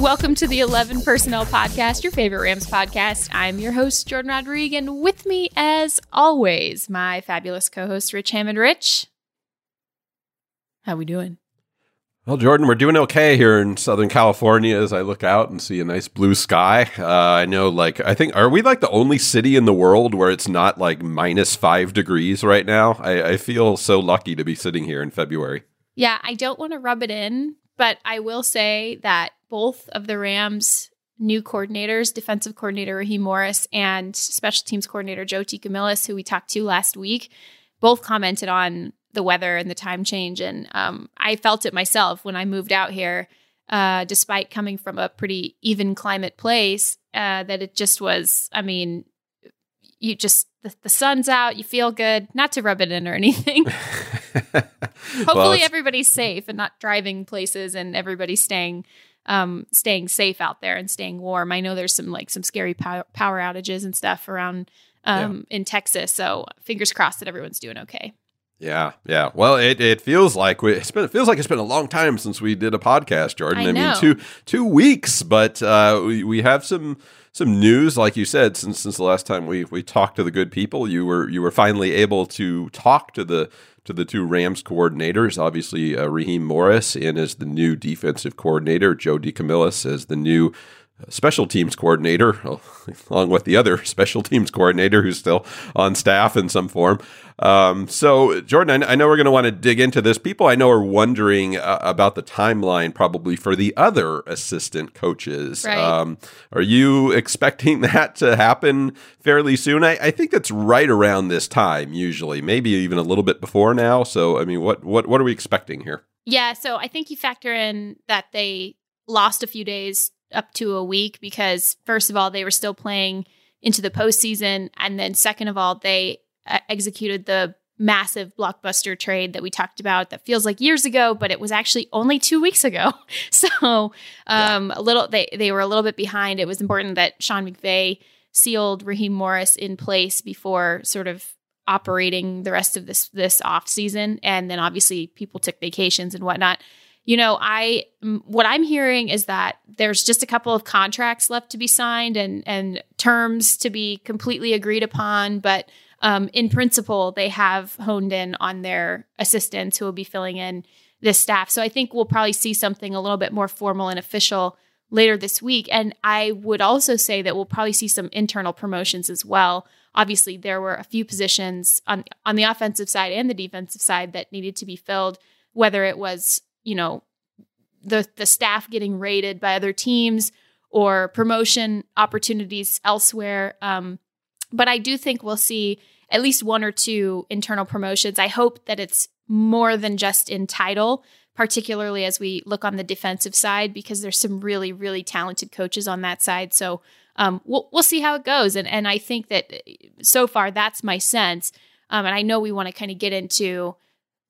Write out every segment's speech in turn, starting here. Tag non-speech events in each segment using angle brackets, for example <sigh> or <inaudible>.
Welcome to the 11 Personnel Podcast, your favorite Rams podcast. I'm your host, Jordan Rodriguez, and with me, as always, my fabulous co-host, Rich Hammond. Rich, how are we doing? Well, Jordan, we're doing okay here in Southern California as I look out and see a nice blue sky. Uh, I know, like, I think, are we like the only city in the world where it's not like minus five degrees right now? I, I feel so lucky to be sitting here in February. Yeah, I don't want to rub it in, but I will say that both of the Rams' new coordinators, defensive coordinator Raheem Morris and special teams coordinator Joe DeCamillis, who we talked to last week, both commented on the weather and the time change. And um, I felt it myself when I moved out here, uh, despite coming from a pretty even climate place, uh, that it just was, I mean, you just, the, the, sun's out, you feel good, not to rub it in or anything. <laughs> <laughs> Hopefully, well, everybody's safe and not driving places and everybody's staying um, staying safe out there and staying warm. I know there's some like some scary power, power outages and stuff around um, yeah. in Texas. So fingers crossed that everyone's doing okay. Yeah, yeah. Well, it, it feels like we, it's been it feels like it's been a long time since we did a podcast, Jordan. I, I mean, two two weeks, but uh, we we have some some news, like you said, since since the last time we we talked to the good people. You were you were finally able to talk to the to the two Rams coordinators. Obviously, uh, Raheem Morris in as the new defensive coordinator, Joe DeCamillis as the new special teams coordinator, <laughs> along with the other special teams coordinator who's still on staff in some form. Um, so, Jordan, I, know we're going to want to dig into this. People I know are wondering uh, about the timeline probably for the other assistant coaches. Right. Um, are you expecting <laughs> that to happen fairly soon? I, I, think that's right around this time, usually, maybe even a little bit before now. So, I mean, what what what are we expecting here? Yeah, so I think you factor in that they lost a few days up to a week because first of all they were still playing into the postseason, and then second of all they uh, executed the massive blockbuster trade that we talked about that feels like years ago, but it was actually only two weeks ago. <laughs> so um, yeah. a little they they were a little bit behind. It was important that Sean McVay sealed Raheem Morris in place before sort of operating the rest of this this off season, and then obviously people took vacations and whatnot you know, I what I'm hearing is that there's just a couple of contracts left to be signed and and terms to be completely agreed upon, but um, in principle, they have honed in on their assistants who will be filling in this staff. So I think we'll probably see something a little bit more formal and official later this week. And I would also say that we'll probably see some internal promotions as well. Obviously, there were a few positions on on the offensive side and the defensive side that needed to be filled, whether it was you know, the the staff getting rated by other teams or promotion opportunities elsewhere. Um, but I do think we'll see at least one or two internal promotions. I hope that it's more than just in title, particularly as we look on the defensive side, because there's some really, really talented coaches on that side. So um, we'll we'll see how it goes. And and I think that so far that's my sense. Um, and I know we want to kind of get into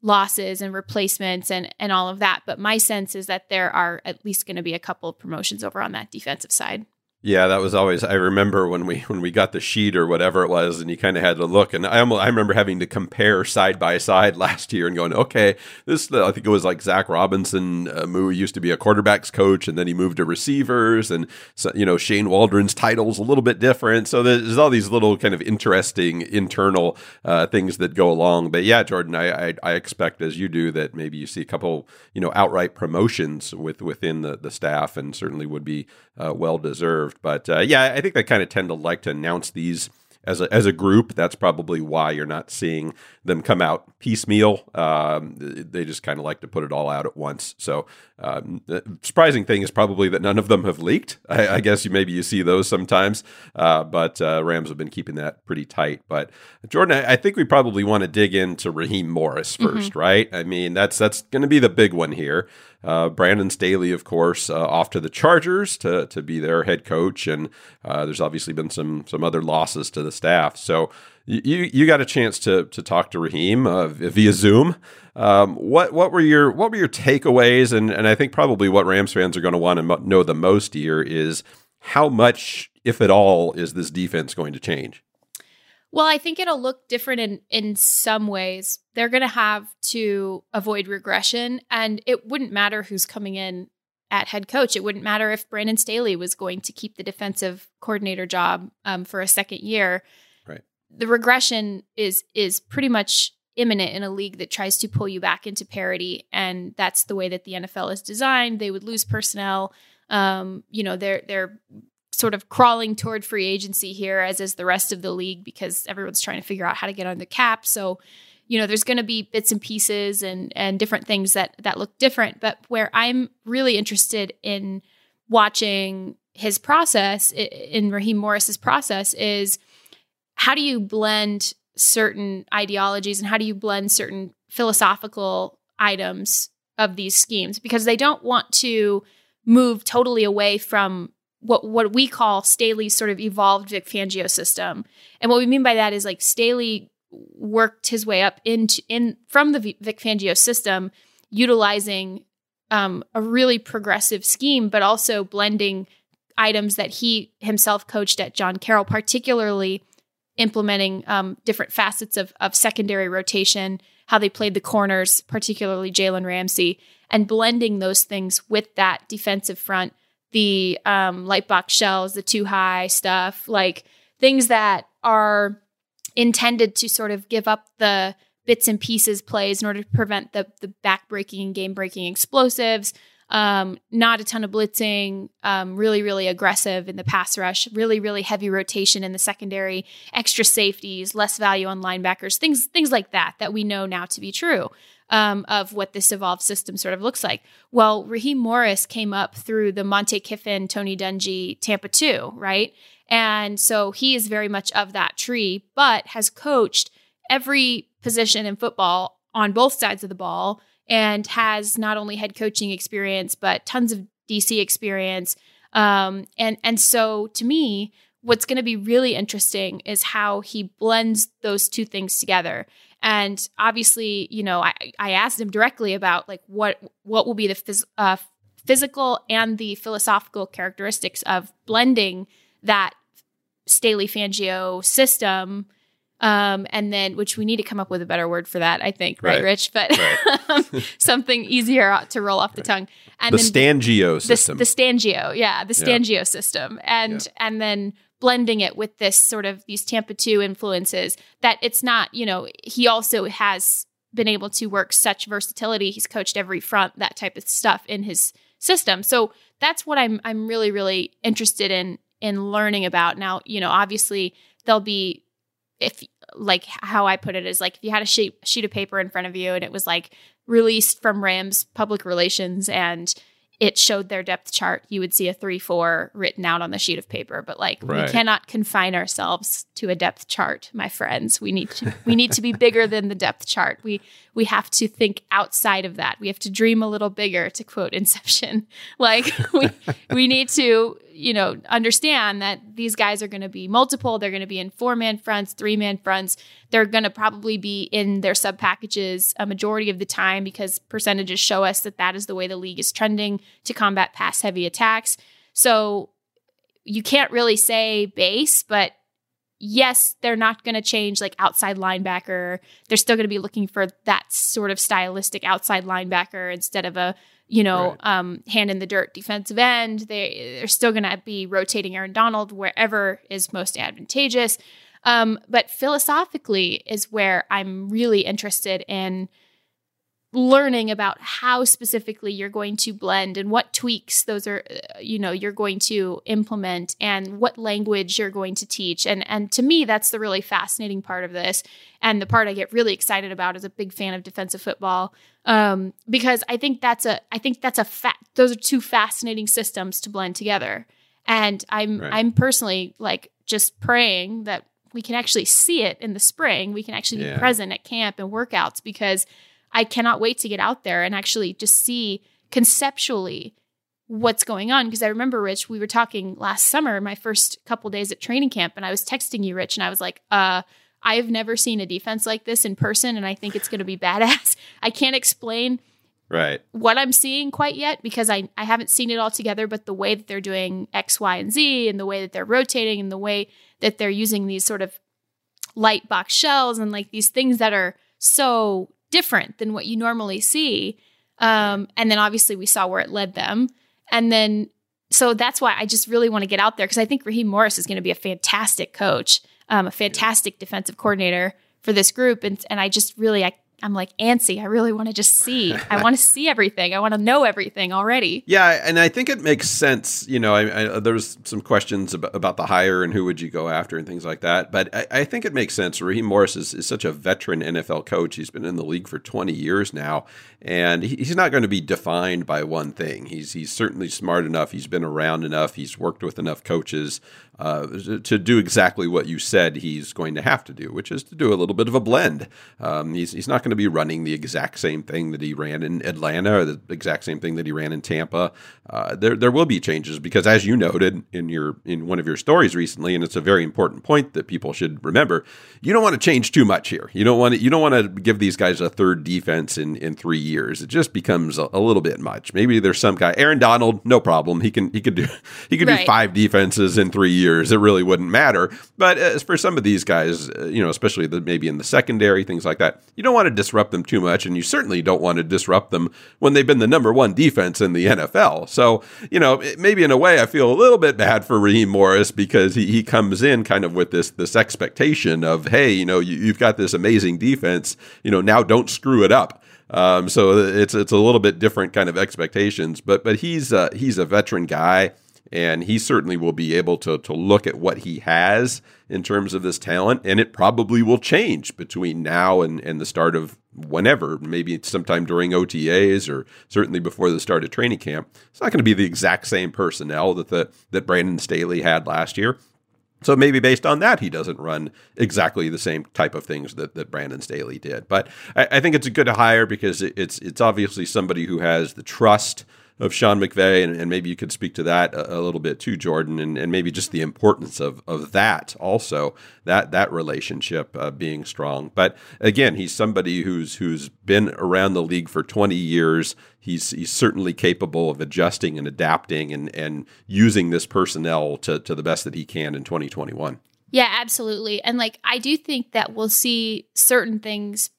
losses and replacements and and all of that. But my sense is that there are at least going to be a couple of promotions over on that defensive side. Yeah, that was always. I remember when we when we got the sheet or whatever it was, and you kind of had to look. And I almost, I remember having to compare side by side <laughs> last year and going, okay, this I think it was like Zach Robinson, uh, who used to be a quarterbacks coach, and then he moved to receivers, and so, you know Shane Waldron's title's a little bit different. So there's all these little kind of interesting internal uh, things that go along. But yeah, Jordan, I, I I expect as you do that maybe you see a couple you know outright promotions with within the the staff, and certainly would be uh, well deserved. But uh, yeah, I think they kind of tend to like to announce these as a as a group. That's probably why you're not seeing them come out piecemeal. Um, they just kind of like to put it all out at once. So um, the surprising thing is probably that none of them have leaked. I, I guess you maybe you see those sometimes, uh, but uh, Rams have been keeping that pretty tight. But Jordan, I, I think we probably want to dig into Raheem Morris 1st mm-hmm. right? I mean, that's that's going to be the big one here. Uh, Brandon Staley, of course, uh, off to the Chargers to to be their head coach, and uh, there's obviously been some some other losses to the staff. So you you got a chance to to talk to Raheem uh, via Zoom. Um, what what were your what were your takeaways? And and I think probably what Rams fans are going to want to know the most here is how much, if at all, is this defense going to change? Well, I think it'll look different in in some ways. They're going to have to avoid regression, and it wouldn't matter who's coming in at head coach. It wouldn't matter if Brandon Staley was going to keep the defensive coordinator job um, for a second year Right. the regression is is pretty much imminent in a league that tries to pull you back into parity and that's the way that the NFL is designed they would lose personnel um, you know they're they're sort of crawling toward free agency here as is the rest of the league because everyone's trying to figure out how to get on the cap. So you know there's going to be bits and pieces and and different things that that look different. But where i'm really interested in watching his process in Raheem Morris's process is how do you blend certain ideologies and how do you blend certain philosophical items of these schemes? Because they don't want to move totally away from what what we call Staley's sort of evolved Vic Fangio system. And what we mean by that is like Staley worked his way up into in from the Vic Fangio system utilizing um, a really progressive scheme but also blending items that he himself coached at John Carroll particularly implementing um, different facets of, of secondary rotation, how they played the corners, particularly Jalen Ramsey, and blending those things with that defensive front, the um, light box shells, the two high stuff, like things that are intended to sort of give up the bits and pieces plays in order to prevent the the back breaking and game breaking explosives um, not a ton of blitzing, um, really, really aggressive in the pass rush, really, really heavy rotation in the secondary, extra safeties, less value on linebackers, things, things like that, that we know now to be true. Um, of what this evolved system sort of looks like. Well, Raheem Morris came up through the Monte Kiffin, Tony Dungy, Tampa 2, right? And so he is very much of that tree, but has coached every position in football on both sides of the ball and has not only head coaching experience but tons of DC experience. Um, and and so to me, what's going to be really interesting is how he blends those two things together. And obviously, you know, I, I asked him directly about like what what will be the phys- uh, physical and the philosophical characteristics of blending that Staley Fangio system um, and then, which we need to come up with a better word for that, I think, right, right Rich? But right. <laughs> <laughs> something easier to roll off the right. tongue. And the Stangio system. The, the Stangio, yeah, the Stangio yeah. system, and yeah. and then blending it with this sort of these Tampa two influences. That it's not, you know, he also has been able to work such versatility. He's coached every front, that type of stuff in his system. So that's what I'm I'm really really interested in in learning about. Now, you know, obviously there'll be if like how I put it is like if you had a sheet sheet of paper in front of you and it was like released from Rams public relations and it showed their depth chart, you would see a 3 4 written out on the sheet of paper. But like, right. we cannot confine ourselves to a depth chart, my friends. We need to, we need to be bigger than the depth chart. We, we have to think outside of that. We have to dream a little bigger, to quote Inception. <laughs> Like, we, we need to, you know, understand that these guys are going to be multiple. They're going to be in four man fronts, three man fronts. They're going to probably be in their sub packages a majority of the time because percentages show us that that is the way the league is trending to combat pass heavy attacks. So, you can't really say base, but yes, they're not going to change like outside linebacker. They're still going to be looking for that sort of stylistic outside linebacker instead of a you know right. um, hand in the dirt defensive end. They they're still going to be rotating Aaron Donald wherever is most advantageous. Um, but philosophically is where I'm really interested in learning about how specifically you're going to blend and what tweaks those are uh, you know you're going to implement and what language you're going to teach and and to me that's the really fascinating part of this and the part I get really excited about as a big fan of defensive football um, because I think that's a I think that's a fact those are two fascinating systems to blend together and I'm right. I'm personally like just praying that we can actually see it in the spring we can actually yeah. be present at camp and workouts because I cannot wait to get out there and actually just see conceptually what's going on. Because I remember, Rich, we were talking last summer, my first couple days at training camp, and I was texting you, Rich, and I was like, uh, I've never seen a defense like this in person, and I think it's going to be <laughs> badass. I can't explain right what I'm seeing quite yet because I, I haven't seen it all together, but the way that they're doing X, Y, and Z, and the way that they're rotating, and the way that they're using these sort of light box shells and like these things that are so different than what you normally see. Um, and then obviously we saw where it led them. And then, so that's why I just really want to get out there because I think Raheem Morris is going to be a fantastic coach, um, a fantastic defensive coordinator for this group. And, and I just really, I I'm like antsy. I really want to just see. I want to <laughs> see everything. I want to know everything already. Yeah, and I think it makes sense. You know, I, I, there's some questions about, about, the hire and who would you go after and things like that. But I, I think it makes sense. Raheem Morris is, is, such a veteran NFL coach. He's been in the league for 20 years now, and he, he's not going to be defined by one thing. He's he's certainly smart enough. He's been around enough. He's worked with enough coaches uh, to do exactly what you said he's going to have to do, which is to do a little bit of a blend. Um, he's, he's not going to be running the exact same thing that he ran in Atlanta or the exact same thing that he ran in Tampa. Uh, there there will be changes because, as you noted in your in one of your stories recently, and it's a very important point that people should remember, you don't want to change too much here. You don't want to you don't want to give these guys a third defense in in three years. It just becomes a, a little bit much. Maybe there's some guy, Aaron Donald, no problem. He can he could do <laughs> he could right. do five defenses in three years years, it really wouldn't matter. But as for some of these guys, uh, you know, especially the, maybe in the secondary, things like that, you don't want to disrupt them too much, and you certainly don't want to disrupt them when they've been the number one defense in the NFL. So, you know, maybe in a way, I feel a little bit bad for Raheem Morris because he, he comes in kind of with this this expectation of, hey, you know, you, you've got this amazing defense, you know, now don't screw it up. Um, so it's it's a little bit different kind of expectations, but but he's uh, he's a veteran guy and he certainly will be able to to look at what he has in terms of this talent and it probably will change between now and, and the start of whenever maybe sometime during otas or certainly before the start of training camp it's not going to be the exact same personnel that the that brandon staley had last year so maybe based on that, he doesn't run exactly the same type of things that, that Brandon Staley did. But I, I think it's a good hire because it's it's obviously somebody who has the trust of Sean McVay, and, and, maybe you could speak to that a, a little bit too, Jordan, and, and, maybe just the importance of of that also that that relationship uh, being strong. But again, he's somebody who's who's been around the league for 20 years. He's he's certainly capable of adjusting and adapting and and using this personnel to to the best that he can in 2021. Yeah, absolutely. And like I do think that we'll see certain things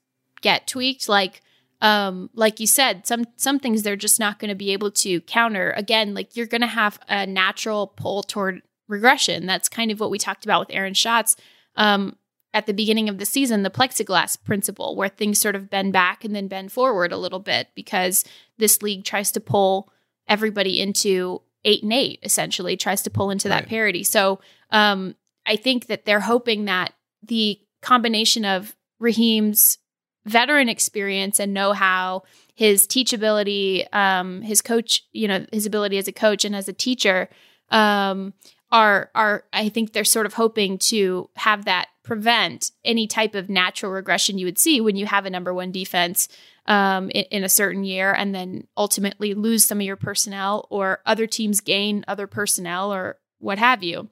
get tweaked like um, like you said, some some things they're just not going to be able to counter. Again, like you're going to have a natural pull toward regression. That's kind of what we talked about with Aaron Schatz um, at the beginning of the season, the plexiglass principle, where things sort of bend back and then bend forward a little bit because this league tries to pull everybody into eight and eight, essentially, tries to pull into that parity. So um, I think that they're hoping that the combination of Raheem's veteran experience and know how, his teachability, um, his coach, you know, his ability as a coach and as a teacher, um, are are I think they're sort of hoping to have that prevent any type of natural regression you would see when you have a number one defense um, in, in, a certain year and then ultimately lose some of your personnel or other teams gain other personnel or what have you.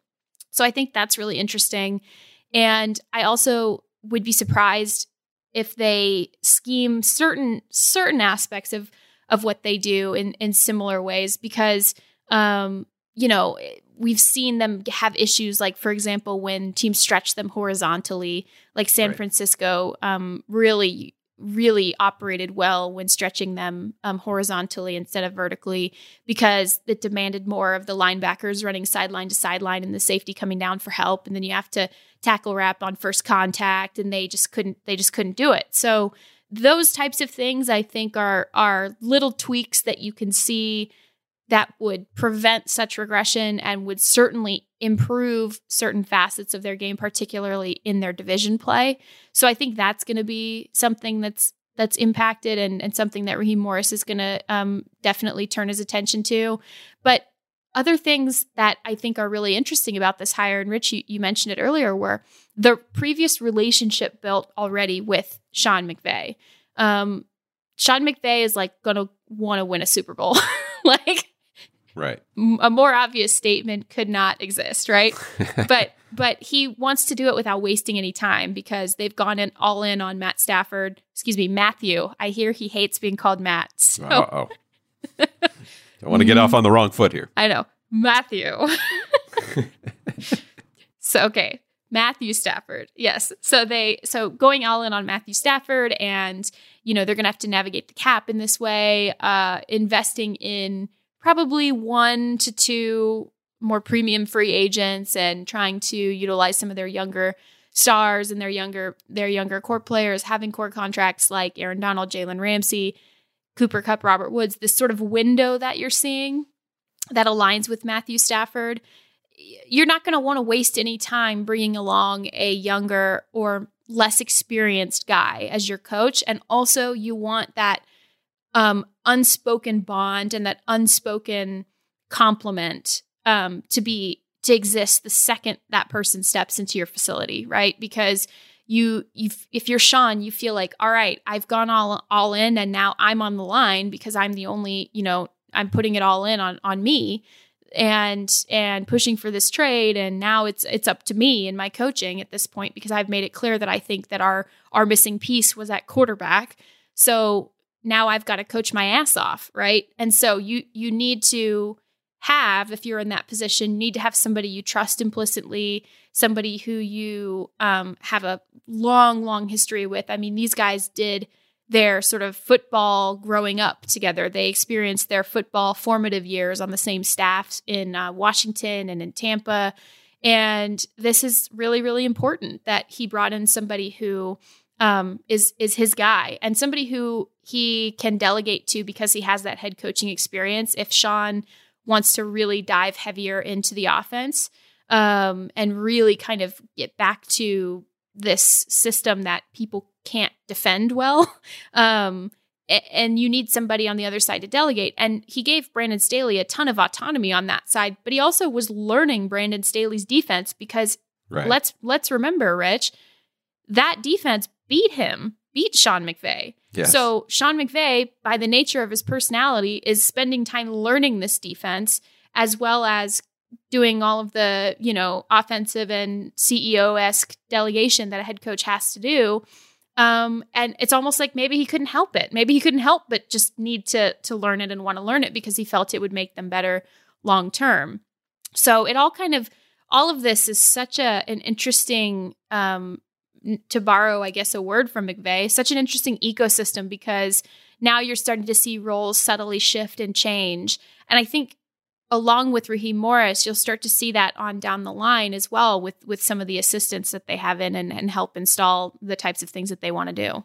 So I think that's really interesting. And I also would be surprised if they scheme certain certain aspects of of what they do in in similar ways because um you know we've seen them have issues like for example when teams stretch them horizontally like san Right. francisco um, really really operated well when stretching them um, horizontally instead of vertically because it demanded more of the linebackers running sideline to sideline and the safety coming down for help. And then you have to tackle wrap on first contact and they just couldn't they just couldn't do it. So those types of things i think are are little tweaks that you can see that would prevent such regression and would certainly improve certain facets of their game particularly in their division play so i think that's going to be something that's that's impacted and, and something that Raheem Morris is going to um, definitely turn his attention to. But other things that I think are really interesting about this hire, and Rich, you, you mentioned it earlier, were the previous relationship built already with Sean McVay. Um, Sean McVay is like going to want to win a Super Bowl. <laughs> like Right. A more obvious statement could not exist, right? <laughs> but but he wants to do it without wasting any time because they've gone in all in on Matt Stafford. Excuse me, Matthew. I hear he hates being called Matt. <laughs> So Uh oh. Don't want to get off on the wrong foot here. I know Matthew. <laughs> so okay, Matthew Stafford. Yes. So they so going all in on Matthew Stafford, and you know they're gonna have to navigate the cap in this way. Uh, investing in probably one to two more premium free agents and trying to utilize some of their younger stars and their younger their younger core players having core contracts like Aaron Donald, Jalen Ramsey, Cooper Kupp, Robert Woods. This sort of window that you're seeing that aligns with Matthew Stafford. You're not going to want to waste any time bringing along a younger or less experienced guy as your coach, and also you want that um, unspoken bond and that unspoken compliment um, to be to exist the second that person steps into your facility, right? Because you, you, if you're Sean, you feel like, all right, I've gone all all in, and now I'm on the line because I'm the only, you know, I'm putting it all in on on me, and and pushing for this trade, and now it's it's up to me and my coaching at this point because I've made it clear that I think that our our missing piece was at quarterback. So now I've got to coach my ass off, right? And so you you need to have if you're in that position, need to have somebody you trust implicitly, somebody who you um, have a long, long history with. I mean, these guys did their sort of football growing up together. They experienced their football formative years on the same staffs in uh, Washington and in Tampa. And this is really, really important that he brought in somebody who um, is is his guy and somebody who he can delegate to because he has that head coaching experience. If Sean wants to really dive heavier into the offense um, and really kind of get back to this system that people can't defend well. <laughs> Um, and you need somebody on the other side to delegate. And he gave Brandon Staley a ton of autonomy on that side, but he also was learning Brandon Staley's defense because Right. let's let's remember, Rich, that defense beat him, beat Sean McVay. Yes. So Sean McVay, by the nature of his personality, is spending time learning this defense as well as doing all of the, you know, offensive and CEO esque delegation that a head coach has to do. Um, and it's almost like maybe he couldn't help it. Maybe he couldn't help but just need to to learn it and want to learn it because he felt it would make them better long term. So it all kind of all of this is such a an interesting um, to borrow, I guess, a word from McVay, such an interesting ecosystem because now you're starting to see roles subtly shift and change. And I think along with Raheem Morris, you'll start to see that on down the line as well with with some of the assistants that they have in and, and help install the types of things that they want to do.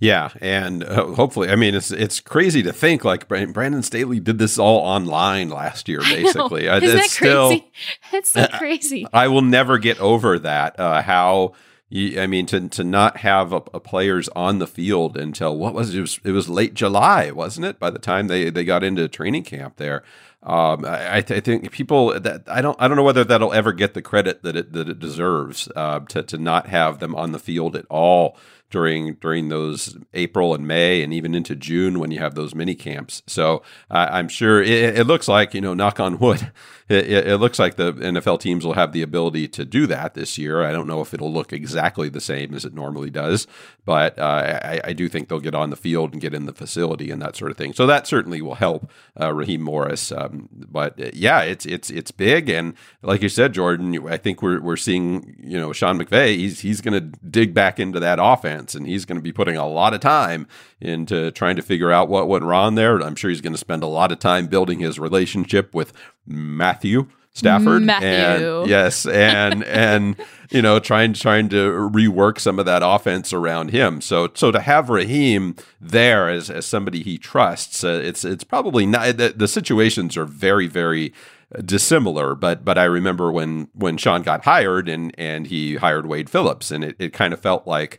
Yeah, and uh, hopefully, I mean, it's it's crazy to think like Brandon Staley did this all online last year, <laughs> basically. <laughs> I Uh, know. Isn't that it's still, crazy? It's so crazy. I will never get over that. Uh, how you, I mean, to to not have a, a players on the field until what was it? it was it was late July, wasn't it? By the time they they got into training camp there. Um, I, I th- I think people that I don't I don't know whether that'll ever get the credit that it that it deserves uh, to to not have them on the field at all during during those April and May and even into June when you have those mini camps. So uh, I'm sure it, it looks like you know, knock on wood, it, it, looks like the NFL teams will have the ability to do that this year. I don't know if it'll look exactly the same as it normally does, but uh, I, I do think they'll get on the field and get in the facility and that sort of thing. So that certainly will help uh, Raheem Morris Um, but uh, yeah, it's it's it's big, and like you said, Jordan, I think we're we're seeing you know Sean McVay. He's he's going to dig back into that offense, and he's going to be putting a lot of time into trying to figure out what went wrong there. I'm sure he's going to spend a lot of time building his relationship with Matthew. Stafford Matthew. and yes and <laughs> and you know trying trying to rework some of that offense around him so so to have Raheem there as as somebody he trusts uh, it's it's probably not the, the situations are very very dissimilar but but I remember when when Sean got hired and and he hired Wade Phillips and it, it kind of felt like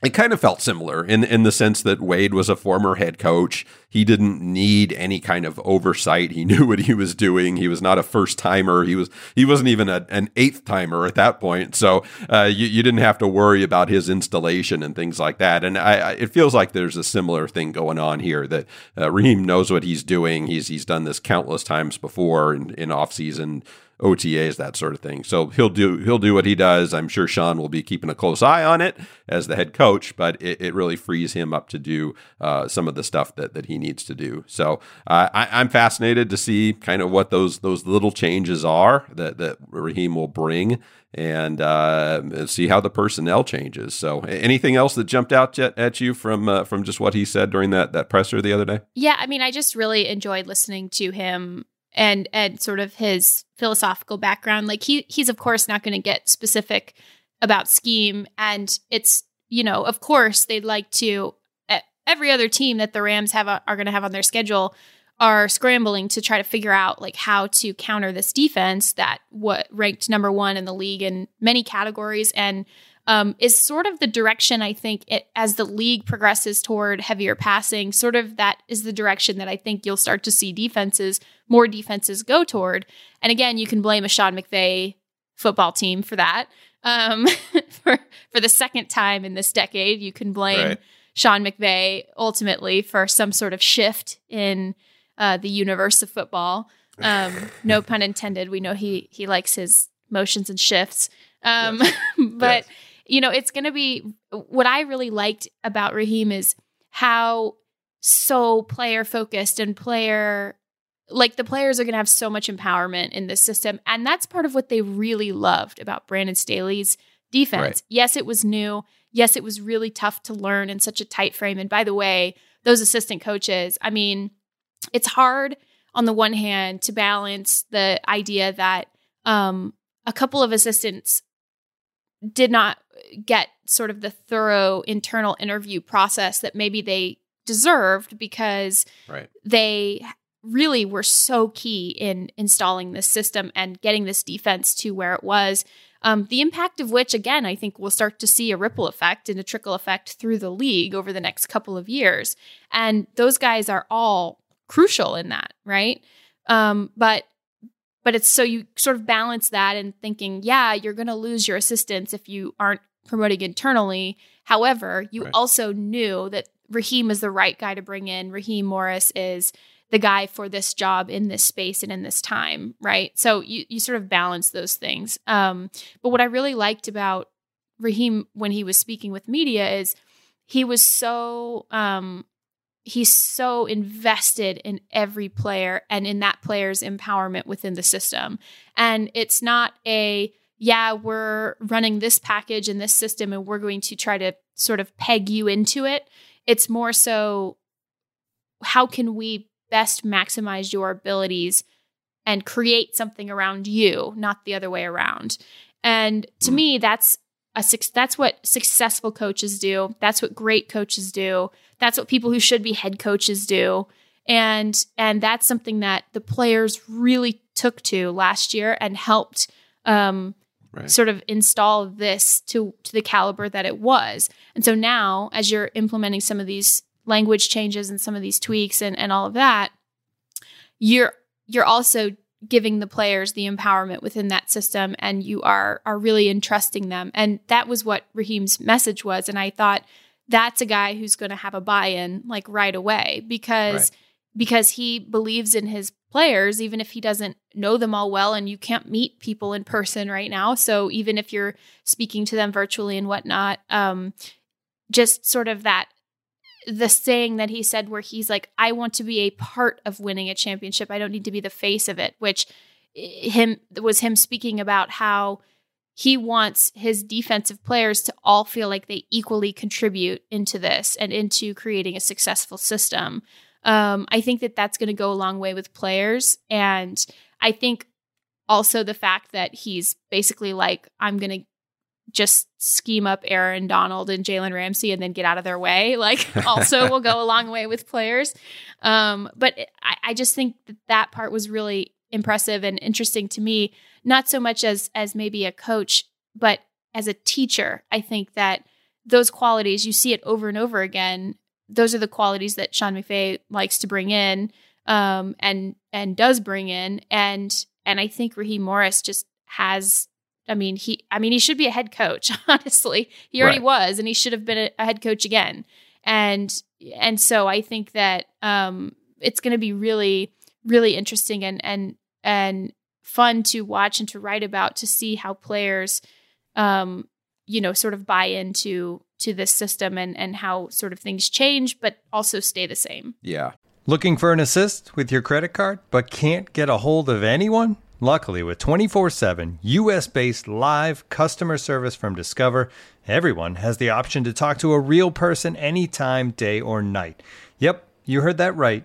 it kind of felt similar in in the sense that Wade was a former head coach. He didn't need any kind of oversight. He <laughs> knew what he was doing. He was not a first timer. He was he wasn't even a, an eighth timer at that point. So uh, you, you didn't have to worry about his installation and things like that. And I, I, it feels like there's a similar thing going on here. That uh, Raheem knows what he's doing. He's he's done this countless times before in, in off season OTAs, that sort of thing. So he'll do he'll do what he does. I'm sure Sean will be keeping a close eye on it as the head coach, but it, it really frees him up to do uh, some of the stuff that, that he needs to do. So uh, I, am fascinated to see kind of what those those little changes are that that Raheem will bring. And uh, see how the personnel changes. So, anything else that jumped out at, you from uh, from just what he said during that that presser the other day? Yeah, I mean, I just really enjoyed listening to him and and sort of his philosophical background. Like he he's of course not going to get specific about scheme, and it's you know of course they'd like to. Every other team that the Rams have are going to have on their schedule are scrambling to try to figure out like how to counter this defense that what ranked number one in the league in many categories and um, is sort of the direction I think it, as the league progresses toward heavier passing, sort of that is the direction that I think you'll start to see defenses, more defenses go toward. And again, you can blame a Sean McVay football team for that. Um, <laughs> for for the second time in this decade, you can blame right. Sean McVay ultimately for some sort of shift in uh, the universe of football. Um, no <laughs> pun intended. We know he he likes his motions and shifts. Um, yes. <laughs> but yes you know, it's going to be what I really liked about Raheem is how so player focused and player like the players are going to have so much empowerment in this system and that's part of what they really loved about Brandon Staley's defense. Right. Yes, it was new. Yes, it was really tough to learn in such a tight frame and by the way, those assistant coaches, I mean, it's hard on the one hand to balance the idea that um, a couple of assistants did not get sort of the thorough internal interview process that maybe they deserved because right. they really were so key in installing this system and getting this defense to where it was. Um, the impact of which, again, I think we'll start to see a ripple effect and a trickle effect through the league over the next couple of years. And those guys are all crucial in that, right? Um, but but it's so you sort of balance that and thinking, yeah, you're going to lose your assistants if you aren't promoting internally. However, you right. also knew that Raheem is the right guy to bring in. Raheem Morris is the guy for this job in this space and in this time, right? So you you sort of balance those things. Um, but what I really liked about Raheem when he was speaking with media is he was so um, he's so invested in every player and in that player's empowerment within the system. And it's not a, yeah, we're running this package in this system and we're going to try to sort of peg you into it. It's more so, how can we best maximize your abilities and create something around you, not the other way around? And to me, that's a that's what successful coaches do. That's what great coaches do. That's what people who should be head coaches do. And and that's something that the players really took to last year and helped um, right. sort of install this to to the caliber that it was. And so now, as you're implementing some of these language changes and some of these tweaks and, and all of that, you're you're also giving the players the empowerment within that system and you are are really entrusting them and that was what Raheem's message was and I thought that's a guy who's going to have a buy-in like right away because right. Because he believes in his players even if he doesn't know them all well and you can't meet people in person right now so even if you're speaking to them virtually and whatnot um just sort of that the saying that he said where he's like I want to be a part of winning a championship. I don't need to be the face of it, which him was him speaking about how he wants his defensive players to all feel like they equally contribute into this and into creating a successful system. Um, I think that that's going to go a long way with players. And I think also the fact that he's basically like, I'm going to just scheme up Aaron Donald and Jalen Ramsey and then get out of their way, <laughs> like also <laughs> will go a long way with players. Um, but I, I just think that that part was really impressive and interesting to me, not so much as as maybe a coach, but as a teacher. I think that those qualities you see it over and over again those are the qualities that Sean McVay likes to bring in um, and and does bring in. And and I think Raheem Morris just has I mean he I mean he should be a head coach <laughs> honestly. He already right. was and he should have been a, a, head coach again. And and so I think that um, it's going to be really really interesting and and and fun to watch and to write about to see how players um, you know sort of buy into to this system and and how sort of things change but also stay the same. Yeah. Looking for an assist with your credit card but can't get a hold of anyone? Luckily, with 24 7 US based live customer service from Discover, everyone has the option to talk to a real person anytime, day or night. Yep, you heard that right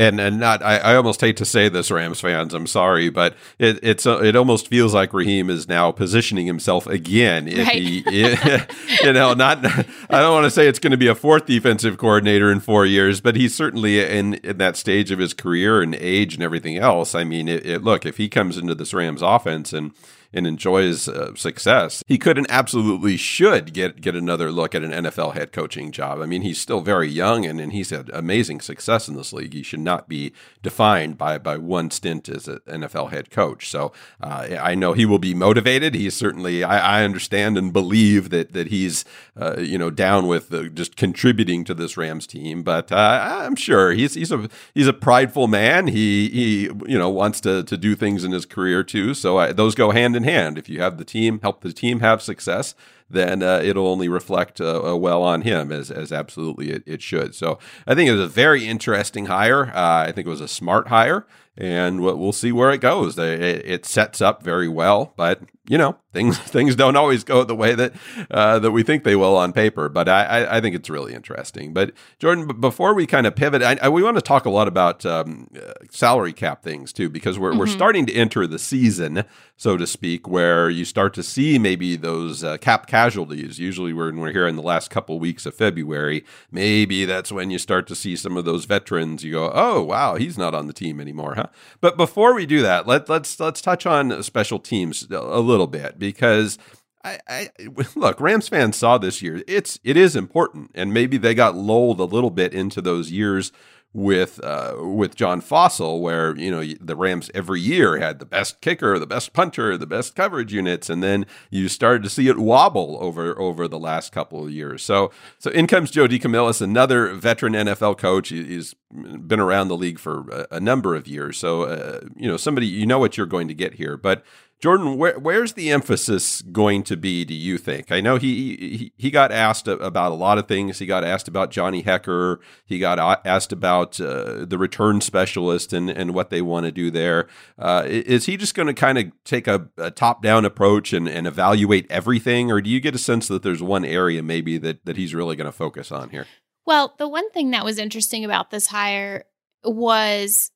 and and not I, I almost hate to say this Rams fans I'm sorry but it it's uh, it almost feels like Raheem is now positioning himself again if right. he <laughs> you know not I don't want to say it's going to be a fourth defensive coordinator in 4 years but he's certainly in in that stage of his career and age and everything else I mean it, it look if he comes into this Rams offense and and enjoys uh, success, he could and absolutely should get get another look at an NFL head coaching job. I mean, he's still very young and, and he's had amazing success in this league. He should not be defined by by one stint as an NFL head coach. So uh, I know he will be motivated. He's certainly I, I understand and believe that that he's uh, you know down with the, just contributing to this Rams team. But uh, I'm sure he's he's a he's a prideful man. He he you know wants to to do things in his career too. So I, those go hand in in hand. If you have the team help the team have success, then uh, it'll only reflect uh, uh, well on him as, as absolutely it, it, should. So I think it was a very interesting hire. Uh, I think it was a smart hire and we'll see where it goes. It sets up very well, but you know things <laughs> things don't always go the way that uh, that we think they will on paper. But I, I think it's really interesting. But Jordan, before we kind of pivot, I, I, we want to talk a lot about um, uh, salary cap things too, because we're mm-hmm. we're starting to enter the season, so to speak, where you start to see maybe those uh, cap casualties. Usually, when we're here in the last couple weeks of February, maybe that's when you start to see some of those veterans. You go, oh wow, he's not on the team anymore, huh? But before we do that, let, let's let's touch on special teams a little bit because I, I, <laughs> look, Rams fans saw this year. It's it is important, and maybe they got lulled a little bit into those years with uh, with John Fassel, where you know the Rams every year had the best kicker, the best punter, the best coverage units, and then you started to see it wobble over over the last couple of years. So so in comes Joe DeCamillis, another veteran NFL coach. He's been around the league for a, a number of years, so uh, you know somebody you know what you're going to get here, but Jordan, where, where's the emphasis going to be? Do you think? I know he, he he got asked about a lot of things. He got asked about Johnny Hekker. He got asked about uh, the return specialist and and what they want to do there. Uh, is he just going to kind of take a, a top down approach and, and evaluate everything, or do you get a sense that there's one area maybe that that he's really going to focus on here? Well, the one thing that was interesting about this hire was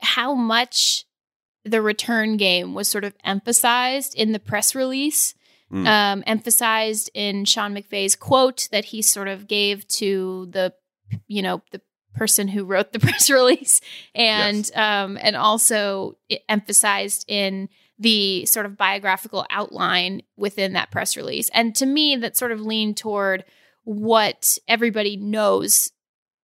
how much the return game was sort of emphasized in the press release, mm. um, emphasized in Sean McVay's quote that he sort of gave to the you know the person who wrote the <laughs> press release and Yes. um and also emphasized in the sort of biographical outline within that press release and to me that sort of leaned toward what everybody knows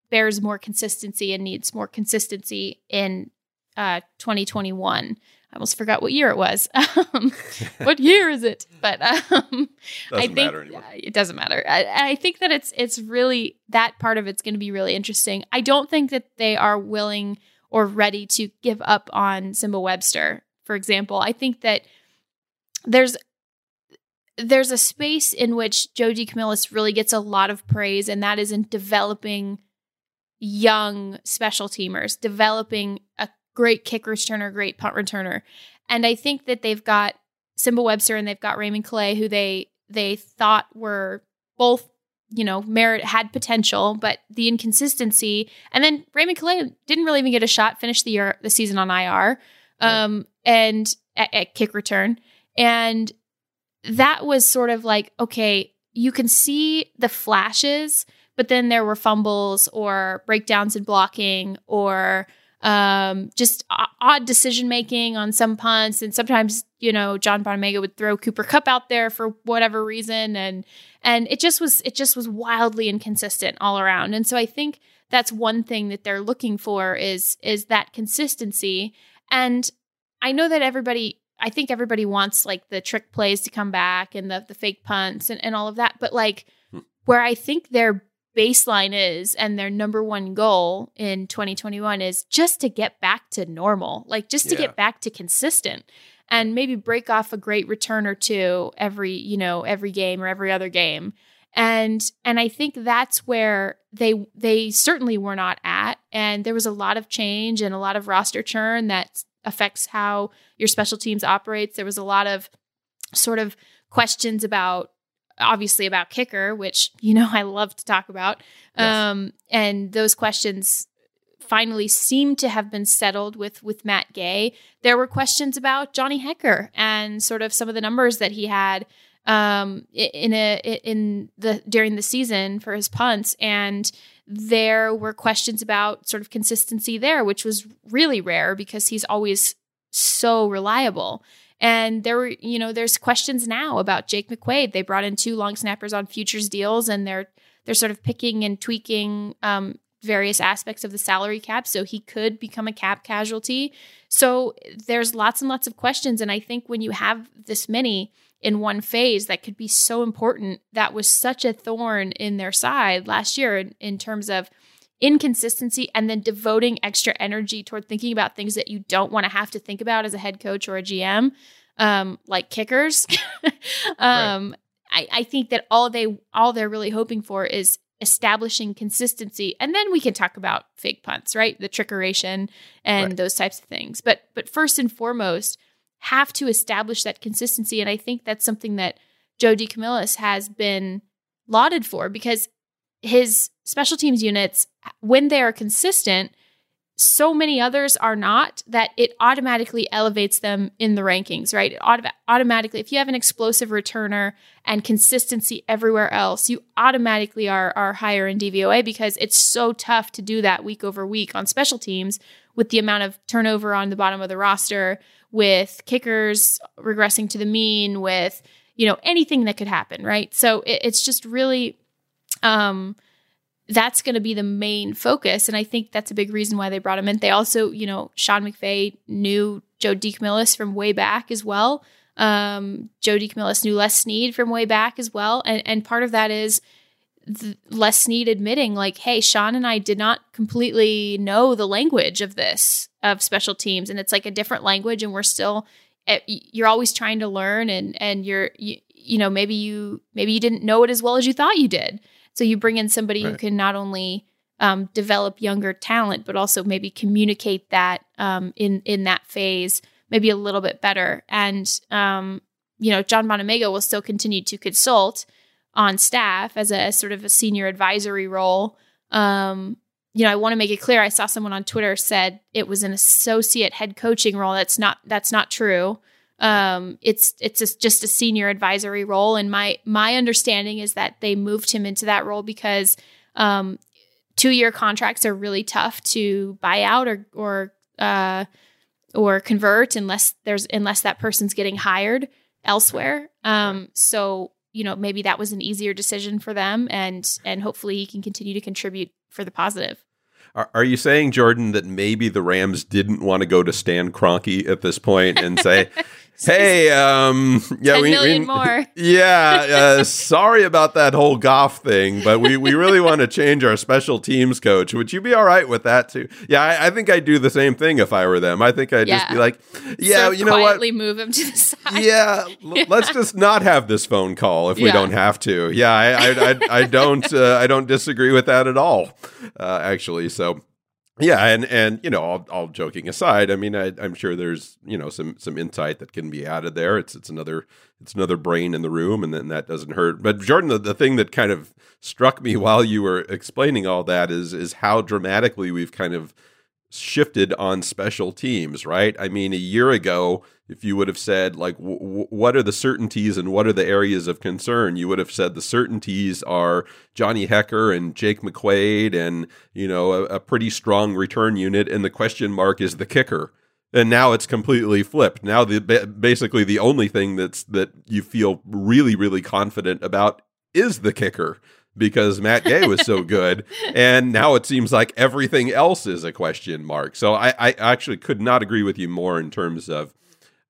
bears more consistency and needs more consistency in uh 2021 I almost forgot what year it was. <laughs> Um, what year is it? But um, I think matter uh, it doesn't matter. I, I think that it's it's really that part of it's going to be really interesting. I don't think that they are willing or ready to give up on Simba Webster, for example. I think that there's there's a space in which Joe DeCamillis really gets a lot of praise, and that is in developing young special teamers, developing a great kick returner, great punt returner. And I think that they've got Simba Webster and they've got Raymond Calais, who they they thought were both, you know, merit had potential, but the inconsistency. And then Raymond Calais didn't really even get a shot, finished the year the season on IR, um, and at, at kick return. And that was sort of like, okay, you can see the flashes, but then there were fumbles or breakdowns in blocking or um, just odd decision making on some punts. And sometimes, you know, John Bonamego would throw Cooper Kupp out there for whatever reason. And, and it just was, it just was wildly inconsistent all around. And so I think that's one thing that they're looking for is, is that consistency. And I know that everybody, I think everybody wants like the trick plays to come back and the, the fake punts and, and all of that. But like where I think their baseline is and their number one goal in 2021 is just to get back to normal, like just to Yeah. get back to consistent and maybe break off a great return or two every, you know, every game or every other game. And and I think that's where they they certainly were not at and there was a lot of change and a lot of roster churn that affects how your special teams operates. There was a lot of sort of questions about obviously about kicker, which you know <laughs> I love to talk about. Yes. Um, and those questions finally seem to have been settled with with Matt Gay. There were questions about Johnny Hekker and sort of some of the numbers that he had um, in a in the during the season for his punts and there were questions about sort of consistency there which was really rare because he's always so reliable and there were, you know, there's questions now about Jake McQuaide. They brought in two long snappers on futures deals, and they're they're sort of picking and tweaking um, various aspects of the salary cap, so he could become a cap casualty. So there's lots and lots of questions, and I think when you have this many in one phase, that could be so important. That was such a thorn in their side last year in, in terms of inconsistency and then devoting extra energy toward thinking about things that you don't want to have to think about as a head coach or a GM, um, like kickers. <laughs> um, I, I think that all they all they're really hoping for is establishing consistency, and then we can talk about fake punts, right? The trickeration and Right. those types of things. But but first and foremost, have to establish that consistency, and I think that's something that Joe DeCamillis has been lauded for because his special teams units, when they are consistent, so many others are not that it automatically elevates them in the rankings, right? It auto- automatically, if you have an explosive returner and consistency everywhere else, you automatically are, are higher in DVOA because it's so tough to do that week over week on special teams with the amount of turnover on the bottom of the roster, with kickers regressing to the mean, with, you know, anything that could happen, right? So it, it's just really um that's going to be the main focus and i think that's a big reason why they brought him in. They also you know sean mcvay knew joe DeCamillis from way back as well. Um joe DeCamillis knew les snead from way back as well and and part of that is th- les snead admitting like hey sean and i did not completely know the language of this of special teams and it's like a different language and we're still eh, you're always trying to learn and and you're you, you know maybe you maybe you didn't know it as well as you thought you did so you bring in somebody who can not only um, develop younger talent, but also maybe communicate that um, in in that phase maybe a little bit better. And um, you know, John Bonamego will still continue to consult on staff as a as sort of a senior advisory role. Um, you know, I want to make it clear. I saw someone on Twitter said it was an associate head coaching role. That's not that's not true um it's it's a, just a senior advisory role and my my understanding is that they moved him into that role because um two year contracts are really tough to buy out or or uh, or convert unless there's unless that person's getting hired elsewhere. Um, so you know maybe that was an easier decision for them, and and hopefully he can continue to contribute for the positive. Are, are you saying, Jordan, that maybe the Rams didn't want to go to Stan Kroenke at this point and say, <laughs> "Hey, um, yeah, 10 we, million we- <laughs> more. yeah, uh, sorry about that whole Goff thing, but we, we really want to <laughs> change our special teams coach. Would you be all right with that too? Yeah, I, I think I'd do the same thing if I were them. I think I'd just be like, yeah, of you know what? quietly move him to the side. Yeah, <laughs> let's just not have this phone call if we don't have to. Yeah, I I, I, I don't uh, I don't disagree with that at all, uh, actually. So. Yeah, and and you know, all, all joking aside, I mean, I, I'm sure there's you know some some insight that can be added there. It's it's another it's another brain in the room, and then that doesn't hurt. But Jordan, the, the thing that kind of struck me <laughs> while you were explaining all that is is how dramatically we've kind of shifted on special teams, right? I mean, a year ago, if you would have said, like, w- w- what are the certainties and what are the areas of concern, you would have said the certainties are Johnny Hekker and Jake McQuaide and, you know, a, a pretty strong return unit. And the question mark is the kicker. And now it's completely flipped. Now, the basically the only thing that's that you feel really, really confident about is the kicker because Matt Gay was so <laughs> good. And now it seems like everything else is a question mark. So I, I actually could not agree with you more in terms of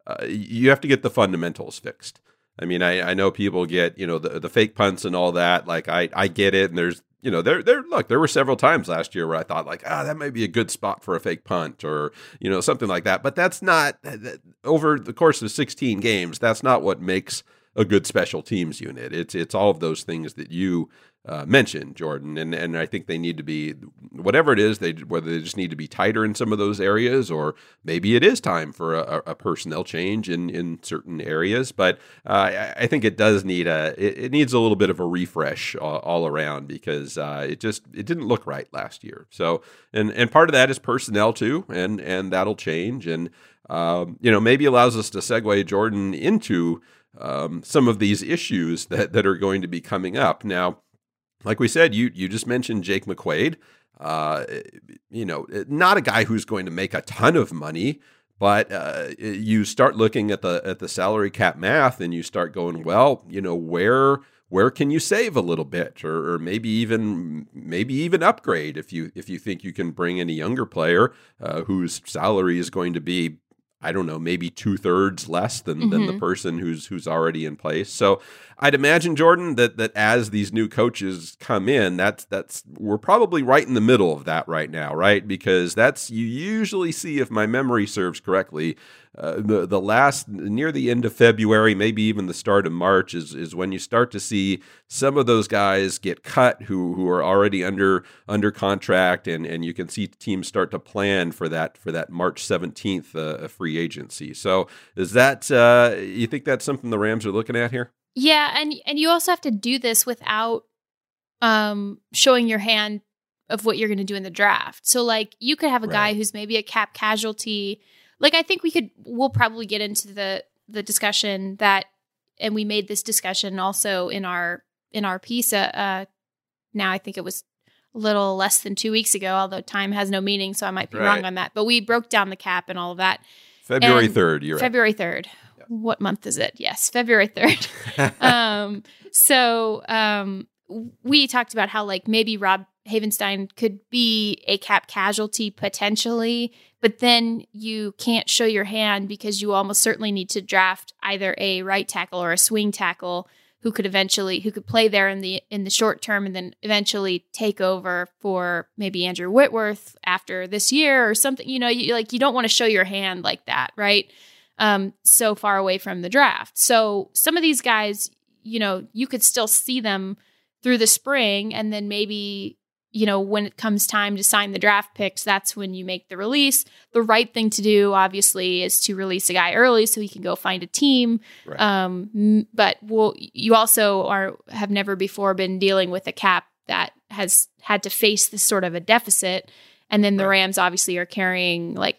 uh, you have to get the fundamentals fixed. I mean, I, I know people get, you know, the, the fake punts and all that. Like I, I get it. And there's, you know, there, there, look, there were several times last year where I thought like, ah, that might be a good spot for a fake punt or, you know, something like that. But that's not that- over the course of 16 games. That's not what makes a good special teams unit. It's, it's all of those things that you uh, mentioned, Jordan, and and I think they need to be whatever it is they whether they just need to be tighter in some of those areas, or maybe it is time for a, a personnel change in in certain areas. But uh, I, I think it does need a it, it needs a little bit of a refresh all, all around because uh, it just it didn't look right last year. So and and part of that is personnel too, and and that'll change, and um, you know maybe allows us to segue Jordan into. Um, some of these issues that, that are going to be coming up. Now, like we said, you you just mentioned Jake McQuaide. Uh, you know, not a guy who's going to make a ton of money, but uh, you start looking at the at the salary cap math, and you start going, well, you know, where where can you save a little bit, or, or maybe even maybe even upgrade if you if you think you can bring in a younger player uh, whose salary is going to be I don't know, maybe two thirds less than, than the person who's who's already in place. So I'd imagine Jordan that that as these new coaches come in, that's that's we're probably right in the middle of that right now, right? Because that's you usually see, if my memory serves correctly, uh, the the last near the end of February, maybe even the start of March, is is when you start to see some of those guys get cut who who are already under under contract, and and you can see teams start to plan for that for that March seventeenth uh, free agency. So is that uh, you think that's something the Rams are looking at here? Yeah, and and you also have to do this without um showing your hand of what you're going to do in the draft. So like you could have a guy who's maybe a cap casualty. Like I think we could we'll probably get into the the discussion that and we made this discussion also in our in our piece uh, uh now I think it was a little less than 2 weeks ago although time has no meaning so I might be Right. wrong on that. But we broke down the cap and all of that. February And third, you're right. February 3rd. What month is it? Yes, February 3rd. <laughs> um, so um, we talked about how, like, maybe Rob Havenstein could be a cap casualty potentially, but then you can't show your hand because you almost certainly need to draft either a right tackle or a swing tackle who could eventually who could play there in the in the short term and then eventually take over for maybe Andrew Whitworth after this year or something you know you like you don't want to show your hand like that right um so far away from the draft so some of these guys you know you could still see them through the spring and then maybe you know when it comes time to sign the draft picks that's when you make the release the right thing to do obviously is to release a guy early so he can go find a team Right. um but well you also are have never before been dealing with a cap that has had to face this sort of a deficit and then the Right. rams obviously are carrying like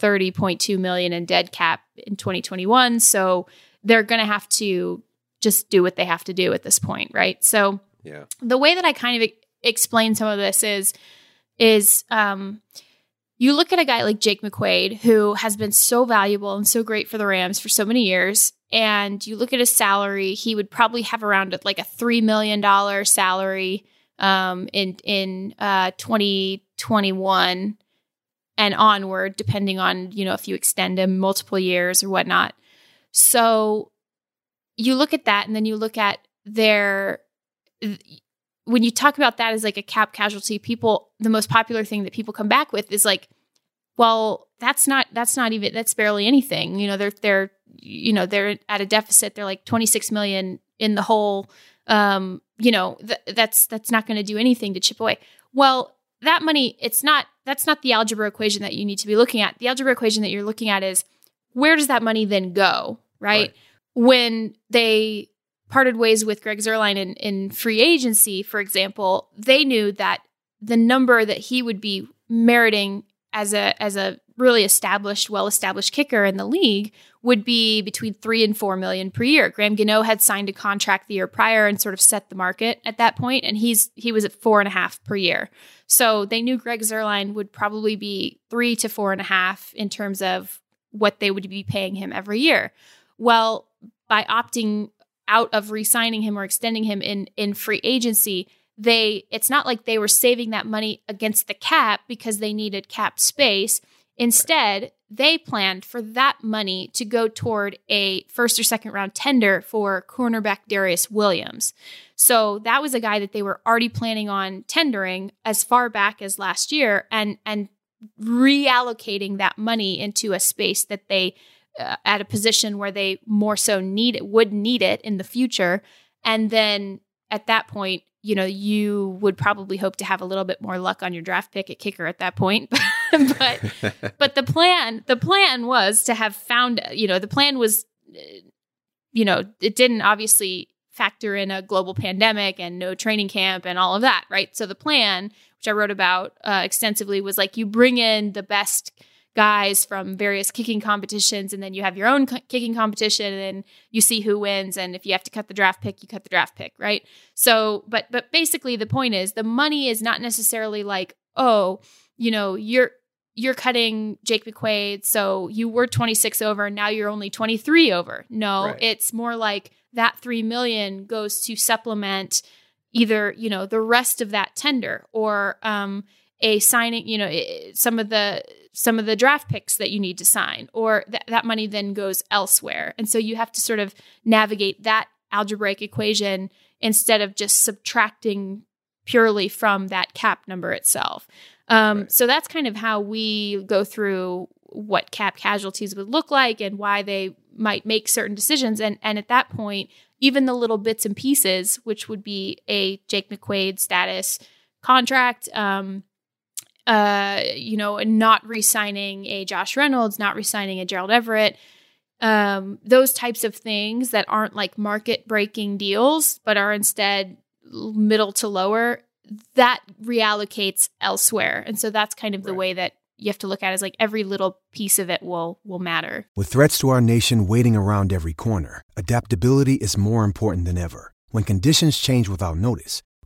30.2 million in dead cap in 2021 so they're going to have to just do what they have to do at this point right? So yeah. the way that I kind of explain some of this is is um, you look at a guy like Jake McQuaide, who has been so valuable and so great for the Rams for so many years, and you look at his salary, he would probably have around like a three million dollar salary um, in in uh, 2021 and onward, depending on you know if you extend them multiple years or whatnot. So you look at that, and then you look at their when you talk about that as like a cap casualty, people the most popular thing that people come back with is like, well, that's not that's not even that's barely anything. You know, they're they're you know they're at a deficit. They're like twenty six million in the hole. Um, you know, th- that's that's not going to do anything to chip away. Well, that money, it's not that's not the algebra equation that you need to be looking at. The algebra equation that you're looking at is where does that money then go, right? right. When they parted ways with Greg Zuerlein in, in free agency, for example, they knew that the number that he would be meriting as a as a really established, well established kicker in the league would be between three and four million per year. Graham Gano had signed a contract the year prior and sort of set the market at that point, and he's he was at four and a half per year. So they knew Greg Zuerlein would probably be three to four and a half in terms of what they would be paying him every year. Well, by opting out of re-signing him or extending him in in free agency, they it's not like they were saving that money against the cap because they needed cap space Instead, they planned for that money to go toward a first or second round tender for cornerback Darious Williams. So that was a guy that they were already planning on tendering as far back as last year and and reallocating that money into a space that they uh, at a position where they more so need it would need it in the future and then at that point you know, you would probably hope to have a little bit more luck on your draft pick at kicker at that point. <laughs> but <laughs> but the plan the plan was to have found you know the plan was you know it didn't obviously factor in a global pandemic and no training camp and all of that right so the plan which i wrote about uh, extensively was like you bring in the best guys from various kicking competitions and then you have your own kicking competition and you see who wins and if you have to cut the draft pick you cut the draft pick right so but but basically the point is the money is not necessarily like oh you know you're you're cutting Jake McQuaide so you were 26 over and now you're only 23 over no right. it's more like that 3 million goes to supplement either you know the rest of that tender or um a signing you know some of the some of the draft picks that you need to sign, or th- that money then goes elsewhere. And so you have to sort of navigate that algebraic equation instead of just subtracting purely from that cap number itself. Um, right. So that's kind of how we go through what cap casualties would look like and why they might make certain decisions. And and at that point, even the little bits and pieces, which would be a Jake McQuaide status contract, um, uh, you know, not re-signing a Josh Reynolds, not re-signing a Gerald Everett, um, those types of things that aren't like market breaking deals, but are instead middle to lower, that reallocates elsewhere. And so that's kind of the way that you have to look at it as like every little piece of it will will matter. With threats to our nation waiting around every corner, adaptability is more important than ever. When conditions change without notice,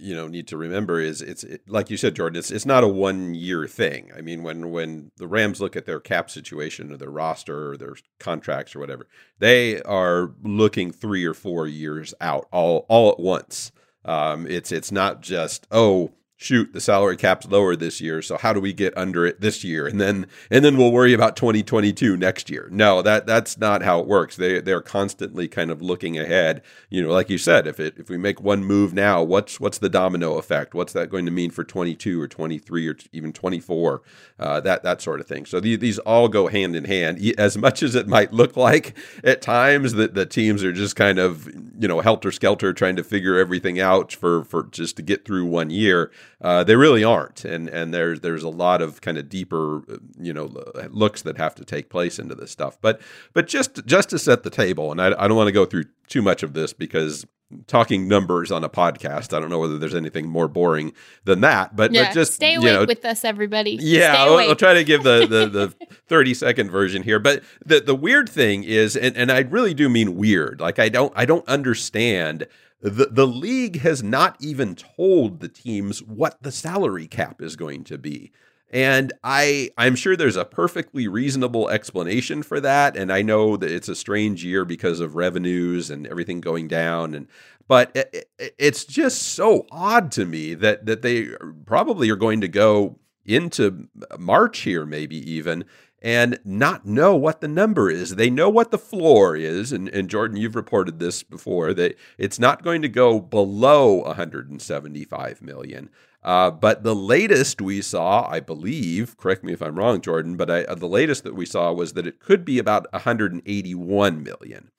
you know need to remember is it's it, like you said jordan it's, it's not a one year thing. I mean when when the rams look at their cap situation or their roster or their contracts or whatever they are looking three or four years out all all at once. Um, it's it's not just oh shoot the salary cap's lower this year so how do we get under it this year? And then and then we'll worry about 2022 next year. No that that's not how it works. They they're constantly kind of looking ahead. You know like you said if it if we make one move now what's what's the domino effect? What's that going to mean for 22 or 23 or even 24 uh, that that sort of thing. So the, these all go hand in hand. As much as it might look like at times that the teams are just kind of you know helter skelter trying to figure everything out for for just to get through one year uh, they really aren't, and and there's there's a lot of kind of deeper, uh, you know, looks that have to take place into this stuff. But but just just to set the table, and I, I don't want to go through too much of this because talking numbers on a podcast. I don't know whether there's anything more boring than that, but, yeah, but just stay awake know, with us, everybody. Yeah, I'll, I'll, try to give the, the, <laughs> the 30 second version here. But the, the weird thing is, and, and I really do mean weird. Like I don't I don't understand the, the league has not even told the teams what the salary cap is going to be. And I I'm sure there's a perfectly reasonable explanation for that and I know that it's a strange year because of revenues and everything going down and but it, it, it's just so odd to me that that they probably are going to go into March here maybe even and not know what the number is. They know what the floor is, and, and Jordan, you've reported this before that it's not going to go below 175 million. Uh, but the latest we saw, I believe, correct me if I'm wrong, Jordan, but I, uh, the latest that we saw was that it could be about 181 million,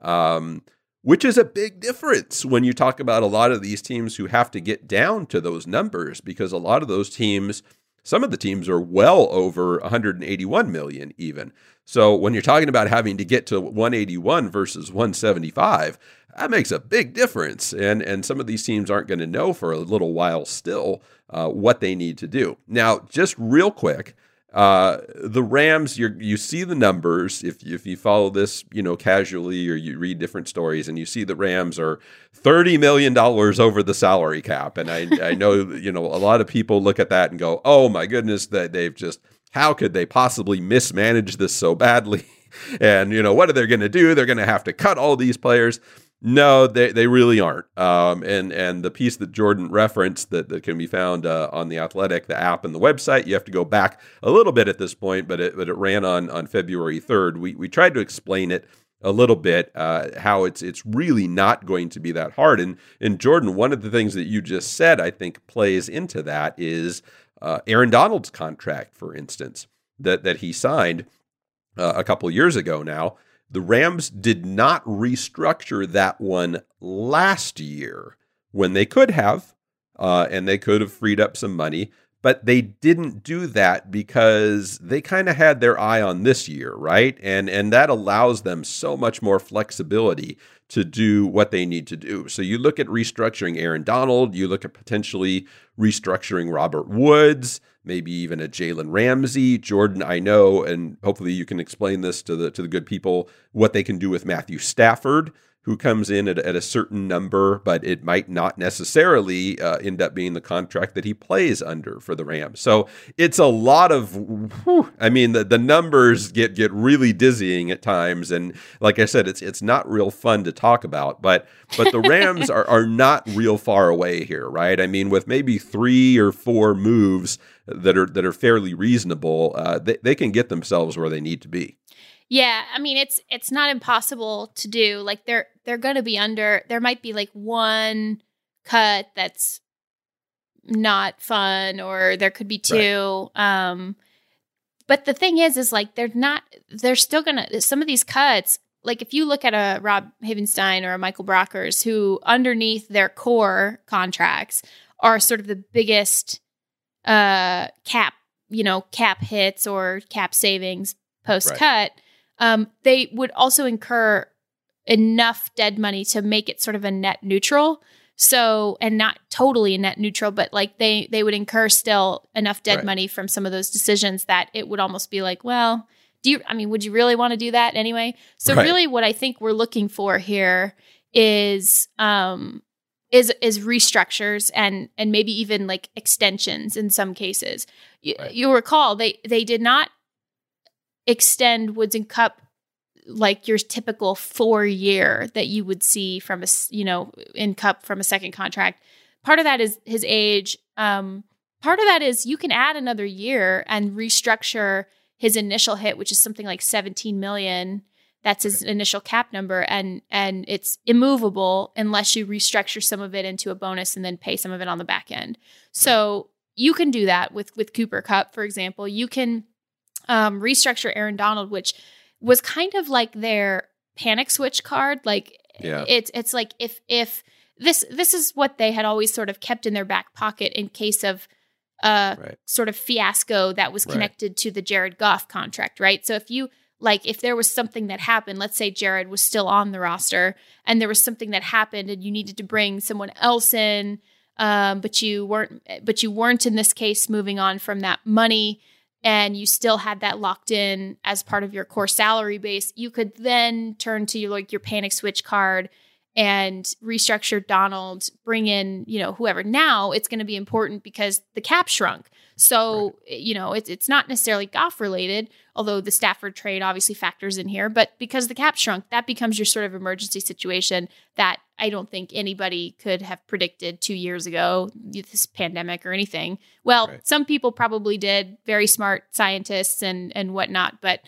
um, which is a big difference when you talk about a lot of these teams who have to get down to those numbers because a lot of those teams some of the teams are well over 181 million even. So when you're talking about having to get to 181 versus 175, that makes a big difference. And and some of these teams aren't going to know for a little while still uh, what they need to do. Now, just real quick, uh, the Rams, you you see the numbers if if you follow this, you know, casually or you read different stories, and you see the Rams are thirty million dollars over the salary cap, and I I know <laughs> you know a lot of people look at that and go, oh my goodness, that they've just how could they possibly mismanage this so badly? <laughs> and you know what are they going to do? They're going to have to cut all these players. No, they, they really aren't. Um, and and the piece that Jordan referenced that, that can be found uh, on the Athletic, the app, and the website. You have to go back a little bit at this point, but it but it ran on on February third. We we tried to explain it a little bit uh, how it's it's really not going to be that hard. And and Jordan, one of the things that you just said, I think, plays into that is uh, Aaron Donald's contract, for instance, that that he signed uh, a couple years ago now. The Rams did not restructure that one last year when they could have, uh, and they could have freed up some money, but they didn't do that because they kind of had their eye on this year, right? And and that allows them so much more flexibility to do what they need to do. So you look at restructuring Aaron Donald, you look at potentially restructuring Robert Woods maybe even a Jalen Ramsey, Jordan. I know, and hopefully you can explain this to the to the good people what they can do with Matthew Stafford, who comes in at, at a certain number, but it might not necessarily uh, end up being the contract that he plays under for the Rams. So it's a lot of, whew, I mean, the, the numbers get get really dizzying at times, and like I said, it's it's not real fun to talk about. But but the Rams are are not real far away here, right? I mean, with maybe three or four moves that are that are fairly reasonable, uh, they, they can get themselves where they need to be. Yeah, I mean it's it's not impossible to do. Like they're they're going to be under. There might be like one cut that's not fun, or there could be two. Right. Um, but the thing is, is like they're not. They're still gonna. Some of these cuts, like if you look at a Rob Havenstein or a Michael Brockers, who underneath their core contracts are sort of the biggest uh, cap, you know, cap hits or cap savings post cut, right. Um, they would also incur enough dead money to make it sort of a net neutral. So, and not totally a net neutral, but like they they would incur still enough dead right. money from some of those decisions that it would almost be like, well, do you? I mean, would you really want to do that anyway? So, right. really, what I think we're looking for here is um is is restructures and and maybe even like extensions in some cases. You, right. You'll recall they they did not extend Woods and Kupp like your typical four year that you would see from a you know in Kupp from a second contract. part of that is his age. Um, part of that is you can add another year and restructure his initial hit, which is something like 17 million. That's his right. initial cap number, and and it's immovable unless you restructure some of it into a bonus and then pay some of it on the back end. So you can do that with with Cooper Kupp, for example. You can um, restructure Aaron Donald, which was kind of like their panic switch card. Like yeah. it's it's like if if this this is what they had always sort of kept in their back pocket in case of a right. sort of fiasco that was connected right. to the Jared Goff contract, right? So if you like if there was something that happened, let's say Jared was still on the roster and there was something that happened and you needed to bring someone else in um, but you weren't but you weren't in this case moving on from that money and you still had that locked in as part of your core salary base, you could then turn to your like your panic switch card and restructure Donald, bring in, you know, whoever. Now it's going to be important because the cap shrunk. So, right. you know, it's it's not necessarily Goff related, although the Stafford trade obviously factors in here, but because the cap shrunk, that becomes your sort of emergency situation that I don't think anybody could have predicted 2 years ago, this pandemic or anything. Well, right. some people probably did, very smart scientists and and whatnot, but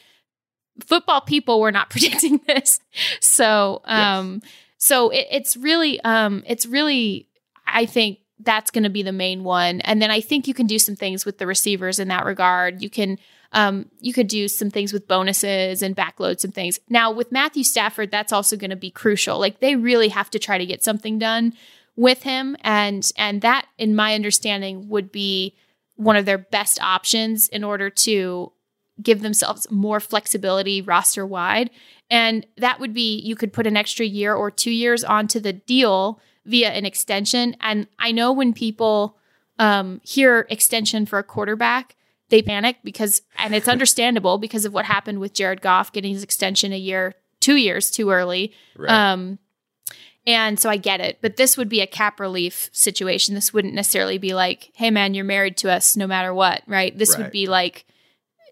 football people were not <laughs> predicting this. So, um yes so it, it's really, um, it's really, I think that's going to be the main one. And then I think you can do some things with the receivers in that regard. You can, um, you could do some things with bonuses and backload some things. Now with Matthew Stafford, that's also going to be crucial. Like they really have to try to get something done with him, and and that, in my understanding, would be one of their best options in order to give themselves more flexibility roster wide. And that would be you could put an extra year or two years onto the deal via an extension. And I know when people um, hear extension for a quarterback, they panic because, and it's <laughs> understandable because of what happened with Jared Goff getting his extension a year, two years too early. Right. Um, and so I get it. But this would be a cap relief situation. This wouldn't necessarily be like, hey, man, you're married to us no matter what, right? This right. would be like,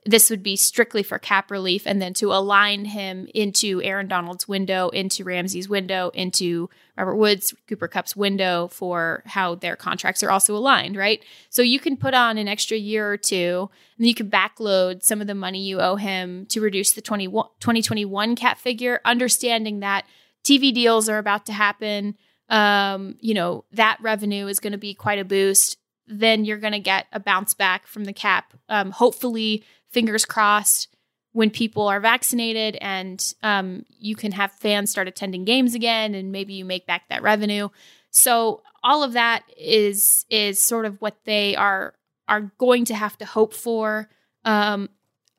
this would be strictly for cap relief and then to align him into Aaron Donald's window, into Ramsey's window, into Robert Woods, Cooper Kupp's window for how their contracts are also aligned, right? So you can put on an extra year or two, and you can backload some of the money you owe him to reduce the 20, 2021 cap figure, understanding that TV deals are about to happen. Um, you know, that revenue is going to be quite a boost. Then you're going to get a bounce back from the cap. Um, hopefully, fingers crossed when people are vaccinated and um, you can have fans start attending games again and maybe you make back that revenue. So all of that is is sort of what they are are going to have to hope for. Um,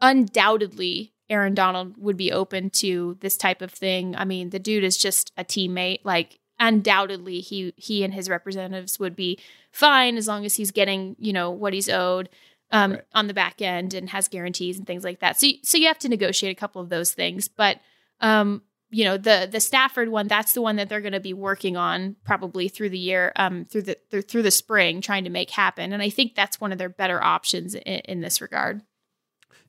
undoubtedly aaron donald would be open to this type of thing. I mean the dude is just a teammate. Like undoubtedly he he and his representatives would be fine as long as he's getting you know what he's owed um, right. on the back end and has guarantees and things like that. So, so you have to negotiate a couple of those things. But um, you know, the the Stafford one, that's the one that they're going to be working on probably through the year, um, through the through, through the spring, trying to make happen. And I think that's one of their better options in, in this regard.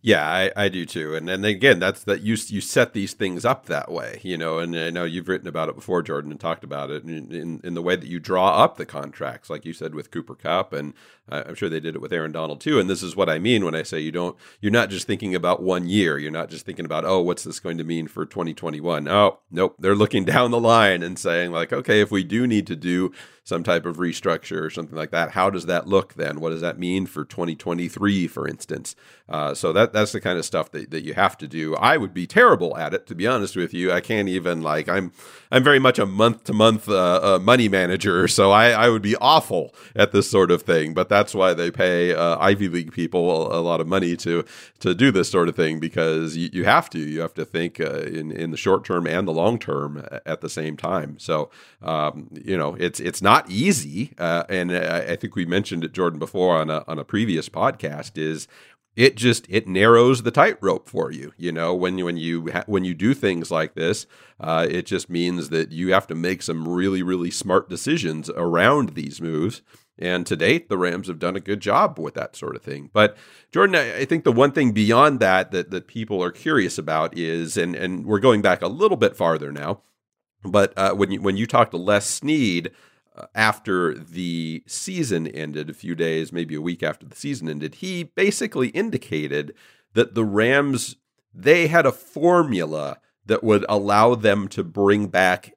Yeah, I, I do too. And then again, that's that you you set these things up that way, you know. And I know you've written about it before, Jordan, and talked about it in, in, in the way that you draw up the contracts, like you said with Cooper Kupp, and I'm sure they did it with Aaron Donald too. And this is what I mean when I say you don't. You're not just thinking about one year. You're not just thinking about oh, what's this going to mean for 2021? Oh, nope. They're looking <laughs> down the line and saying like, okay, if we do need to do some type of restructure or something like that. How does that look then? What does that mean for 2023, for instance? Uh, so that that's the kind of stuff that, that you have to do. I would be terrible at it, to be honest with you. I can't even like I'm I'm very much a month to month money manager, so I, I would be awful at this sort of thing. But that's why they pay uh, Ivy League people a, a, lot of money to to do this sort of thing because you, you have to you have to think uh, in in the short term and the long term at the same time. So um, you know it's it's not not easy, uh, and uh, I think we mentioned it, Jordan, before on a on a previous podcast. Is it just it narrows the tightrope for you? You know, when you when you ha- when you do things like this, uh, it just means that you have to make some really really smart decisions around these moves. And to date, the Rams have done a good job with that sort of thing. But Jordan, I think the one thing beyond that that, that people are curious about is, and, and we're going back a little bit farther now, but uh, when you when you talk to Les Snead Uh, after the season ended, a few days, maybe a week after the season ended, he basically indicated that the Rams they had a formula that would allow them to bring back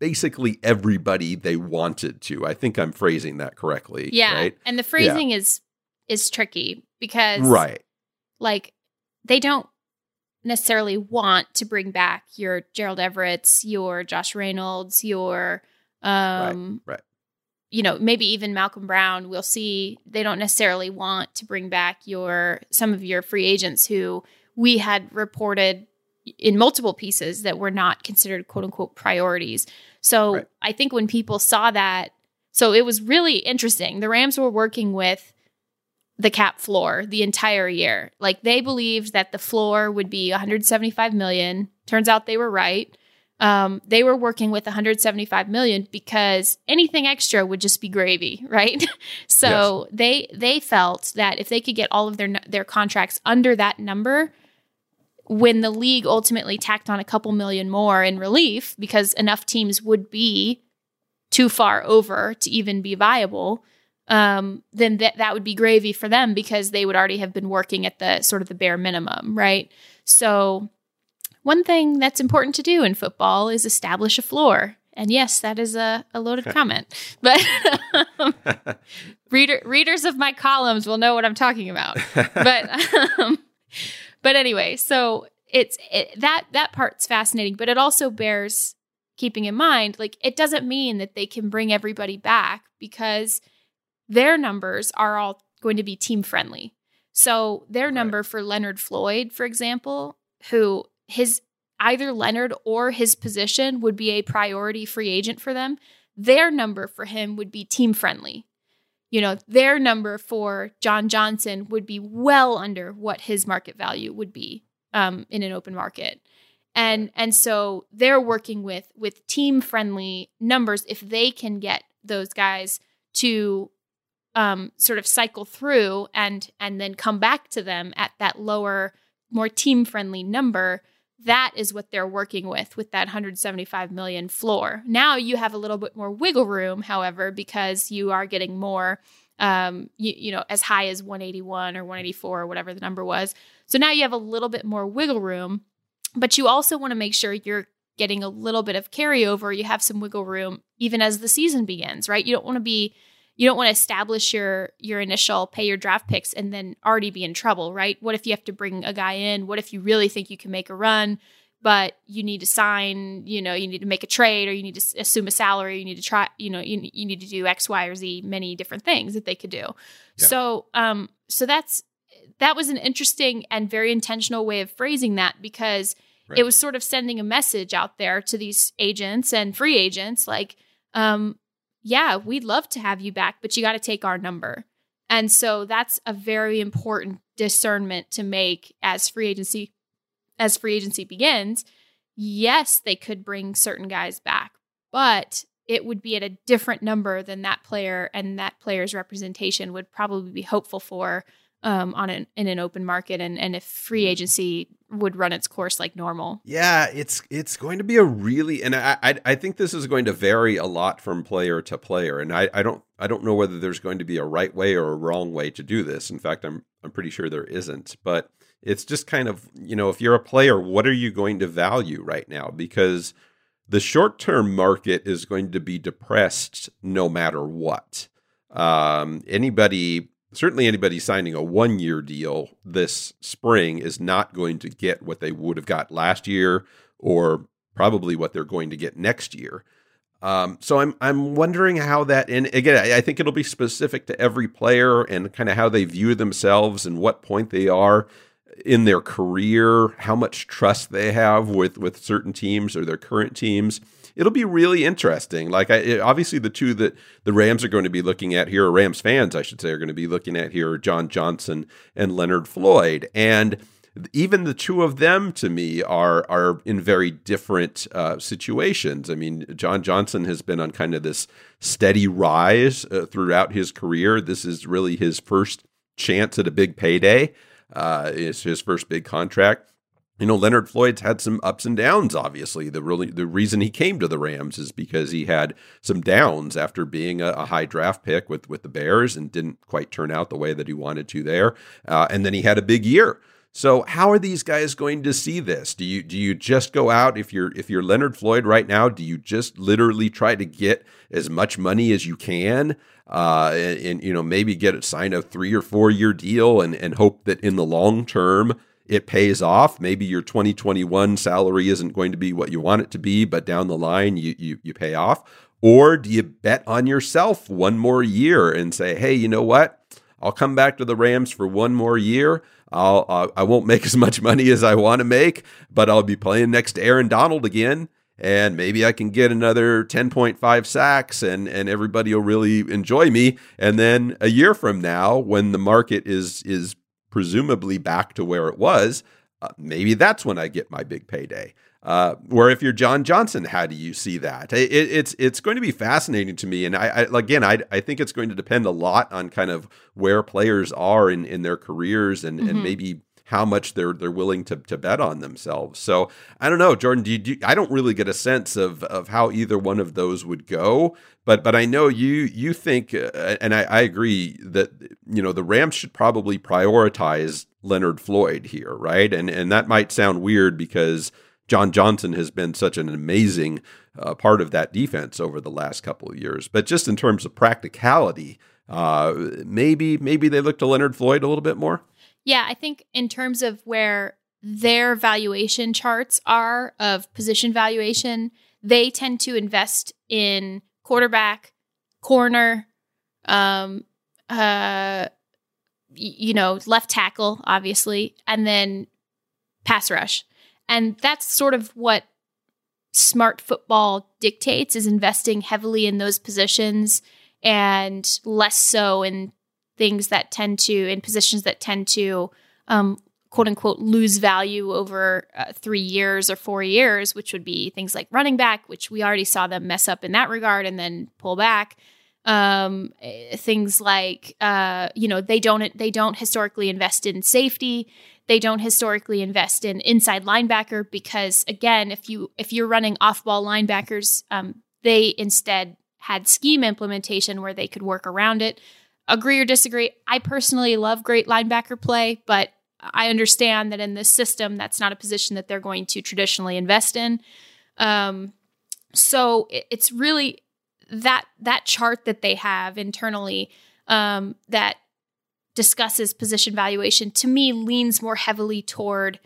basically everybody they wanted to. I think I'm phrasing that correctly. Yeah. Right? And the phrasing yeah. is is tricky because right. like they don't necessarily want to bring back your Gerald Everett's, your Josh Reynolds, your um right, right. you know, maybe even Malcolm Brown. We'll see they don't necessarily want to bring back your some of your free agents who we had reported in multiple pieces that were not considered quote unquote priorities. So right. I think when people saw that, so it was really interesting. The Rams were working with the cap floor the entire year. Like they believed that the floor would be 175 million. Turns out they were right. Um, they were working with 175 million because anything extra would just be gravy, <laughs> right? <laughs> so yes. they they felt that if they could get all of their their contracts under that number, when the league ultimately tacked on a couple million more in relief because enough teams would be too far over to even be viable um, then that that would be gravy for them because they would already have been working at the sort of the bare minimum right so one thing that's important to do in football is establish a floor and yes that is a, a loaded comment but um, <laughs> reader readers of my columns will know what i'm talking about <laughs> but um, but anyway, so it's it, that that part's fascinating, but it also bears keeping in mind like it doesn't mean that they can bring everybody back because their numbers are all going to be team friendly. So their right. number for Leonard Floyd, for example, who his either Leonard or his position would be a priority free agent for them, their number for him would be team friendly you know, their number for John Johnson would be well under what his market value would be um, in an open market. And and so they're working with with team friendly numbers if they can get those guys to um, sort of cycle through and and then come back to them at that lower, more team friendly number that is what they're working with with that 175 million floor. Now you have a little bit more wiggle room, however, because you are getting more um, you, you know, as high as 181 or 184 or whatever the number was. So now you have a little bit more wiggle room, but you also want to make sure you're getting a little bit of carryover. You have some wiggle room even as the season begins, right? You don't want to be you don't want to establish your your initial pay your draft picks and then already be in trouble, right? What if you have to bring a guy in? What if you really think you can make a run, but you need to sign, you know, you need to make a trade or you need to assume a salary, you need to try, you know, you, you need to do X, Y, or Z, many different things that they could do. Yeah. So, um, so that's that was an interesting and very intentional way of phrasing that because right. it was sort of sending a message out there to these agents and free agents like um, yeah, we'd love to have you back, but you got to take our number. And so that's a very important discernment to make as free agency as free agency begins. Yes, they could bring certain guys back, but it would be at a different number than that player and that player's representation would probably be hopeful for um, on an in an open market and and if free agency would run its course like normal. Yeah, it's it's going to be a really and I I, I think this is going to vary a lot from player to player, and I, I don't I don't know whether there's going to be a right way or a wrong way to do this. In fact, I'm I'm pretty sure there isn't, but it's just kind of you know if you're a player, what are you going to value right now because the short term market is going to be depressed no matter what. Um, anybody certainly anybody signing a one year deal this spring is not going to get what they would have got last year or probably what they're going to get next year. Um, so I'm I'm wondering how that and again I, I think it'll be specific to every player and kind of how they view themselves and what point they are in their career, how much trust they have with with certain teams or their current teams it'll be really interesting. Like, I, obviously, the two that the Rams are going to be looking at here, or Rams fans, I should say, are going to be looking at here, John Johnson and Leonard Floyd, and even the two of them to me are are in very different uh, situations. I mean, John Johnson has been on kind of this steady rise uh, throughout his career. This is really his first chance at a big payday. Uh, it's his first big contract. You know Leonard Floyd's had some ups and downs. Obviously, the really the reason he came to the Rams is because he had some downs after being a, a high draft pick with with the Bears and didn't quite turn out the way that he wanted to there. Uh, and then he had a big year. So how are these guys going to see this? Do you do you just go out if you're if you're Leonard Floyd right now? Do you just literally try to get as much money as you can, uh, and, and you know maybe get a sign a three or four year deal and and hope that in the long term it pays off. Maybe your 2021 salary isn't going to be what you want it to be, but down the line you you, you pay off. Or do you bet on yourself one more year and say, hey, you know what? I'll come back to the Rams for one more year. I'll I won't make <laughs> as much money as I want to make, but I'll be playing next to Aaron Donald again, and maybe I can get another 10.5 sacks, and and everybody will really enjoy me. And then a year from now, when the market is is presumably back to where it was, uh, maybe that's when I get my big payday. Uh, where if you're John Johnson, how do you see that? It, it's it's going to be fascinating to me, and I, I again I, I think it's going to depend a lot on kind of where players are in, in their careers and, mm-hmm. and maybe how much they're they're willing to, to bet on themselves. So I don't know, Jordan. Do you, do, I don't really get a sense of of how either one of those would go, but but I know you you think, uh, and I, I agree that you know the Rams should probably prioritize Leonard Floyd here, right? And and that might sound weird because John Johnson has been such an amazing uh, part of that defense over the last couple of years. But just in terms of practicality, uh, maybe maybe they look to Leonard Floyd a little bit more. Yeah, I think in terms of where their valuation charts are of position valuation, they tend to invest in quarterback, corner, um, uh, you know, left tackle, obviously, and then pass rush. And that's sort of what smart football dictates is investing heavily in those positions and less so in things that tend to in positions that tend to um, quote unquote lose value over uh, three years or four years, which would be things like running back, which we already saw them mess up in that regard and then pull back. Um, eh, things like uh, you know they don't they don't historically invest in safety they don't historically invest in inside linebacker because again, if you if you're running off ball linebackers, um, they instead had scheme implementation where they could work around it. Agree or disagree? I personally love great linebacker play, but I understand that in this system, that's not a position that they're going to traditionally invest in. Um, so it's really that that chart that they have internally um, that discusses position valuation to me leans more heavily toward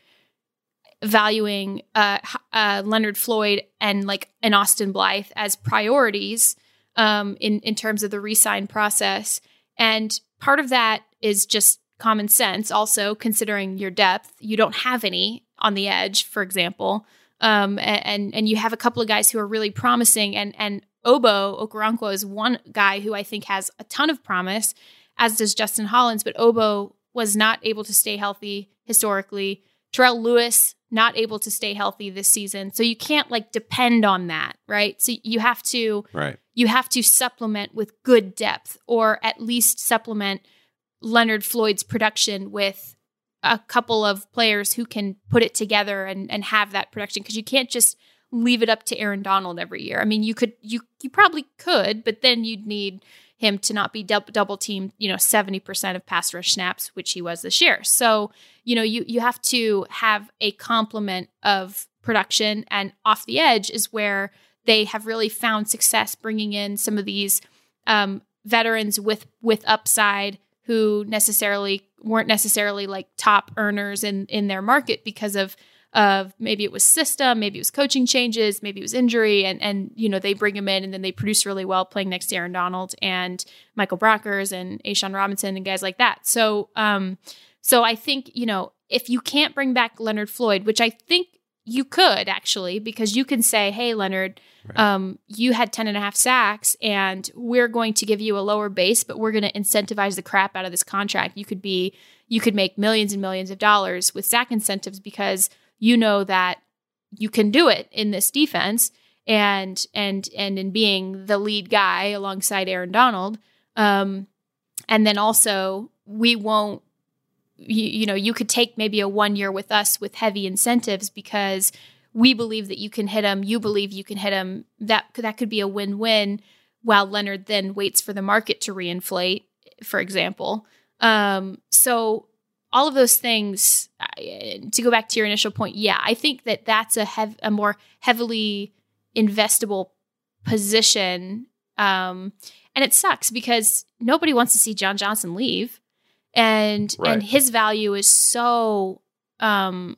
valuing uh, uh, Leonard Floyd and like an Austin Blythe as priorities um, in in terms of the resign process. And part of that is just common sense. Also, considering your depth, you don't have any on the edge, for example, um, and and you have a couple of guys who are really promising. And and Ogbo Okoronkwo is one guy who I think has a ton of promise as does Justin Hollins, but Obo was not able to stay healthy historically. Terrell Lewis not able to stay healthy this season. So you can't like depend on that, right? So you have to right. you have to supplement with good depth or at least supplement Leonard Floyd's production with a couple of players who can put it together and and have that production because you can't just leave it up to Aaron Donald every year. I mean, you could you you probably could, but then you'd need him to not be double teamed, you know, 70% of pass rush snaps, which he was this year. So, you know, you you have to have a complement of production and off the edge is where they have really found success bringing in some of these um, veterans with with upside who necessarily weren't necessarily like top earners in in their market because of of maybe it was system, maybe it was coaching changes, maybe it was injury, and and you know they bring him in and then they produce really well playing next to Aaron Donald and Michael Brockers and A'Shawn Robinson and guys like that. So um, so I think you know if you can't bring back Leonard Floyd, which I think you could actually because you can say, hey Leonard. Right. Um, you had 10 and a half sacks and we're going to give you a lower base, but we're going to incentivize the crap out of this contract. You could be, you could make millions and millions of dollars with sack incentives because you know that you can do it in this defense and and and in being the lead guy alongside Aaron Donald. Um, and then also we won't you, you know, you could take maybe a one year with us with heavy incentives because we believe that you can hit him. You believe you can hit him. That that could be a win win. While Leonard then waits for the market to reinflate, for example. Um, so all of those things. To go back to your initial point, yeah, I think that that's a hev- a more heavily investable position. Um, and it sucks because nobody wants to see John Johnson leave, and Right. and his value is so um,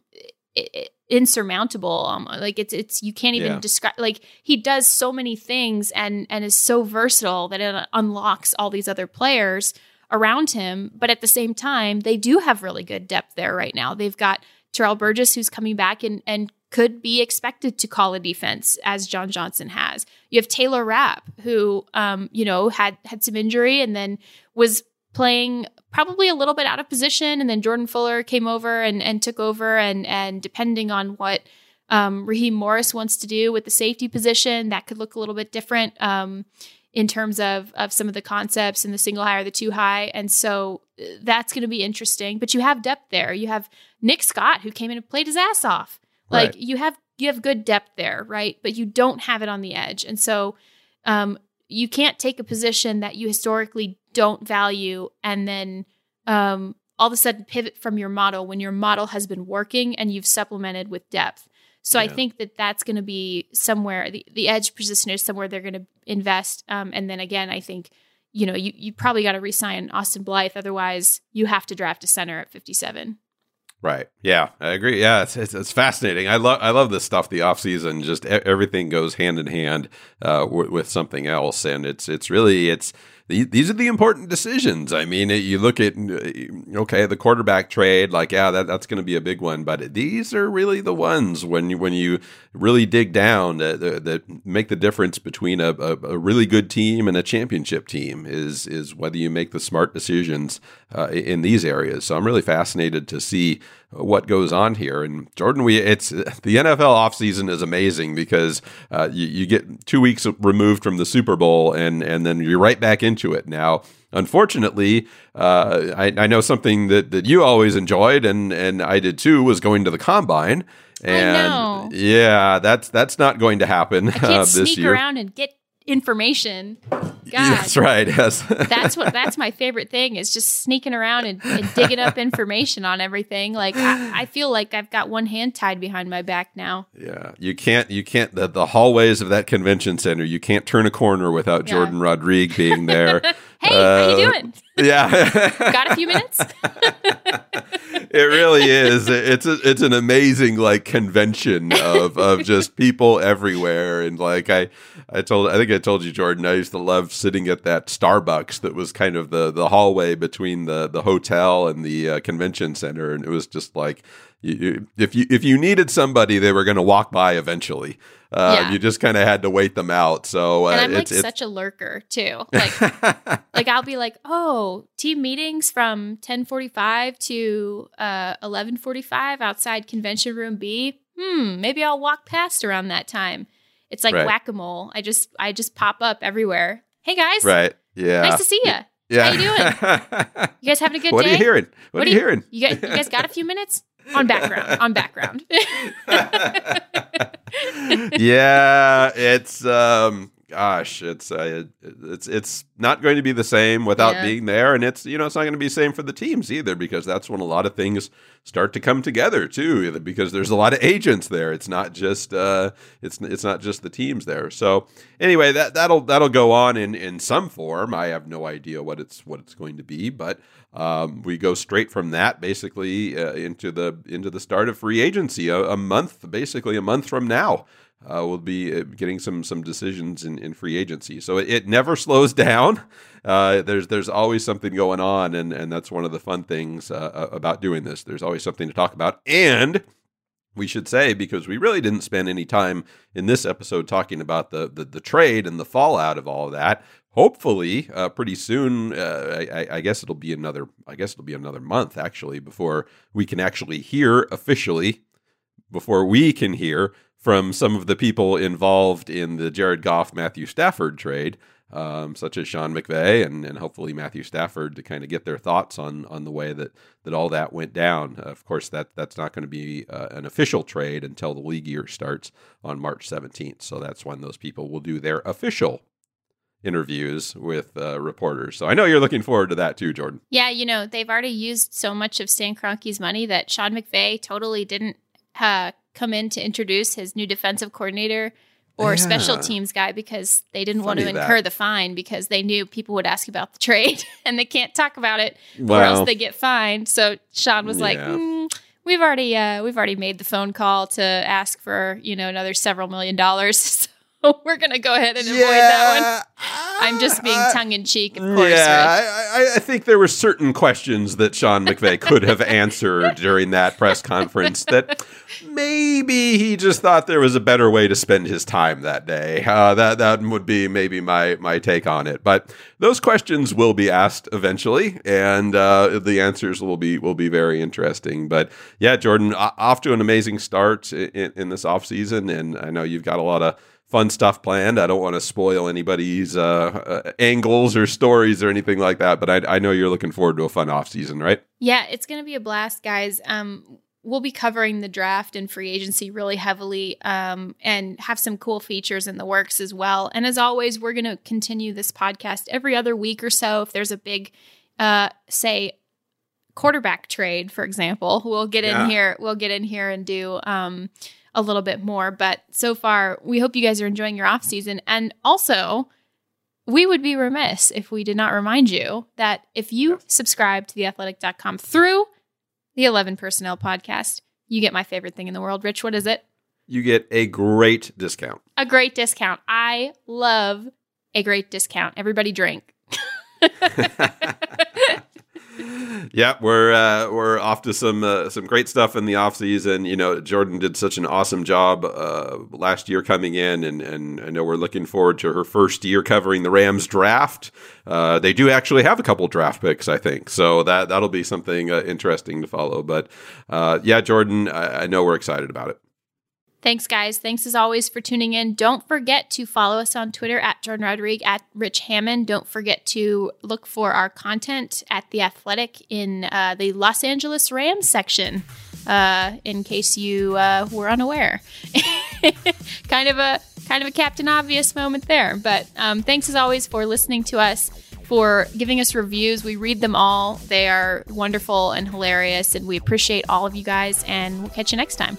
insurmountable. Um, like it's it's you can't even Yeah. describe. Like he does so many things and and is so versatile that it unlocks all these other players around him. But at the same time, they do have really good depth there right now. They've got Terrell Burgess who's coming back and and could be expected to call a defense as John Johnson has. You have Taylor Rapp who um, you know had had some injury and then was playing probably a little bit out of position and then Jordan Fuller came over and, and took over and and depending on what um, Raheem Morris wants to do with the safety position that could look a little bit different um, in terms of of some of the concepts and the single high or the two high. And so uh, that's going to be interesting but you have depth there. You have Nick Scott who came in and played his ass off. Like Right. you have you have good depth there right? But you don't have it on the edge. And so um, you can't take a position that you historically don't value and then um, all of a sudden pivot from your model when your model has been working and you've supplemented with depth. So I think that that's going to be somewhere the, the edge position is somewhere they're going to invest. Um, and then again, I think you know you you probably got to resign Austin Blythe, otherwise you have to draft a center at fifty seven. Right. Yeah, I agree. Yeah, it's it's, it's fascinating. I love I love this stuff. The off season, just e- everything goes hand in hand uh, with, with something else, and it's it's really it's these are the important decisions. I mean, you look at okay, the quarterback trade, like yeah, that, that's going to be a big one, but these are really the ones when you when you really dig down that, that, that make the difference between a, a, a really good team and a championship team is is whether you make the smart decisions uh, in these areas. So I'm really fascinated to see what goes on here. And Jordan, we it's the NFL offseason is amazing because uh, you, you get two weeks removed from the Super Bowl and and then you're right back into it now. Unfortunately, uh, I, I know something that, that you always enjoyed and, and I did too was going to the combine. And yeah, that's that's not going to happen I can't uh, this sneak year. around and get information. <laughs> God, That's right. Yes. <laughs> that's what that's my favorite thing is just sneaking around and, and digging up information on everything. Like I, I feel like I've got one hand tied behind my back now. Yeah, you can't. You can't. The, the hallways of that convention center. You can't turn a corner without Yeah. Jordan Rodrigue being there. <laughs> Hey, how you Uh, doing? yeah, Got a few minutes? it really is. It's a, it's an amazing like convention of of just people everywhere, and like I I told I think I told you Jordan. I used to love sitting at that Starbucks that was kind of the the hallway between the the hotel and the uh, convention center, and it was just like. You, if you if you needed somebody, they were going to walk by eventually. Uh, Yeah. You just kind of had to wait them out. So uh, and I'm like it's, it's such a lurker too. <laughs> Like like I'll be like, oh, team meetings from 10:45 to uh 11:45 outside convention room B. Hmm, maybe I'll walk past around that time. It's like Right. whack a mole. I just I just pop up everywhere. Hey guys, right. Yeah. nice to see you. Yeah. How you doing? <laughs> You guys having a good what day? What are you hearing? What, are you do hearing? You guys, you guys got a few minutes on background. On background. <laughs> <laughs> yeah, it's um gosh, it's uh, it's it's not going to be the same without Yeah. being there and it's you know it's not going to be the same for the teams either because that's when a lot of things start to come together too because there's a lot of agents there. It's not just uh it's it's not just the teams there. So anyway, that that'll that'll go on in in some form. I have no idea what it's what it's going to be, but um, we go straight from that basically uh, into the into the start of free agency a, a month basically a month from now uh, we'll be uh, getting some some decisions in, in free agency. So it, it never slows <laughs> down. Uh, there's there's always something going on, and and that's one of the fun things uh, about doing this. There's always something to talk about, and we should say because we really didn't spend any time in this episode talking about the the, the trade and the fallout of all of that. Hopefully, uh, pretty soon. Uh, I- I guess it'll be another. I guess it'll be another month actually before we can actually hear officially before we can hear from some of the people involved in the Jared Goff Matthew Stafford trade. um, such as Sean McVay and, and hopefully Matthew Stafford to kind of get their thoughts on on the way that that all that went down. Of course, that that's not going to be uh, an official trade until the league year starts on March 17th. So that's when those people will do their official interviews with uh, reporters. So I know you're looking forward to that too, Jordan. Yeah, you know, they've already used so much of Stan Kroenke's money that Sean McVay totally didn't uh, come in to introduce his new defensive coordinator or Yeah. special teams guy because they didn't want to Funny that. incur the fine because they knew people would ask about the <laughs> trade and they can't talk about it or else they get fined. So Sean was like, "Mm, "We've already uh, we've already made the phone call to ask for you know another several million dollars." <laughs> So we're gonna go ahead and avoid that one. I'm just being tongue in cheek, of course. yeah. I, I, think there were certain questions that Sean McVay could have <laughs> answered during that press conference that maybe he just thought there was a better way to spend his time that day. Uh, that that would be maybe my my take on it. But those questions will be asked eventually, and uh, the answers will be will be very interesting. But yeah, Jordan, off to an amazing start in, in this off season, and I know you've got a lot of fun stuff planned. I don't want to spoil anybody's uh, uh, angles or stories or anything like that, but I, I know you're looking forward to a fun off season, right? Yeah, it's going to be a blast, guys. Um, we'll be covering the draft and free agency really heavily um, and have some cool features in the works as well. And as always, we're going to continue this podcast every other week or so. If there's a big, uh, say, quarterback trade, for example, we'll get Yeah. in here. We'll get in here and do um, a little bit more. But so far, we hope you guys are enjoying your off season. And also, we would be remiss if we did not remind you that if you subscribe to theathletic.com through the 11 Personnel podcast, you get my favorite thing in the world. Rich, what is it? You get a great discount. A great discount. I love a great discount. Everybody drink. <laughs> <laughs> yeah, we're uh, we're off to some uh, some great stuff in the off season. You know, Jordan did such an awesome job uh, last year coming in, and and I know we're looking forward to her first year covering the Rams draft. Uh, they do actually have a couple draft picks, I think, so that that'll be something uh, interesting to follow. But uh, yeah, Jordan, I, I know we're excited about it. Thanks, guys. Thanks as always for tuning in. Don't forget to follow us on Twitter at Jordan Rodrigue, at Rich Hammond. Don't forget to look for our content at The Athletic in uh, the Los Angeles Rams section, uh, in case you uh, were unaware. <laughs> kind of a kind of a Captain Obvious moment there. But um, thanks as always for listening to us, for giving us reviews. We read them all. They are wonderful and hilarious, and we appreciate all of you guys. And we'll catch you next time.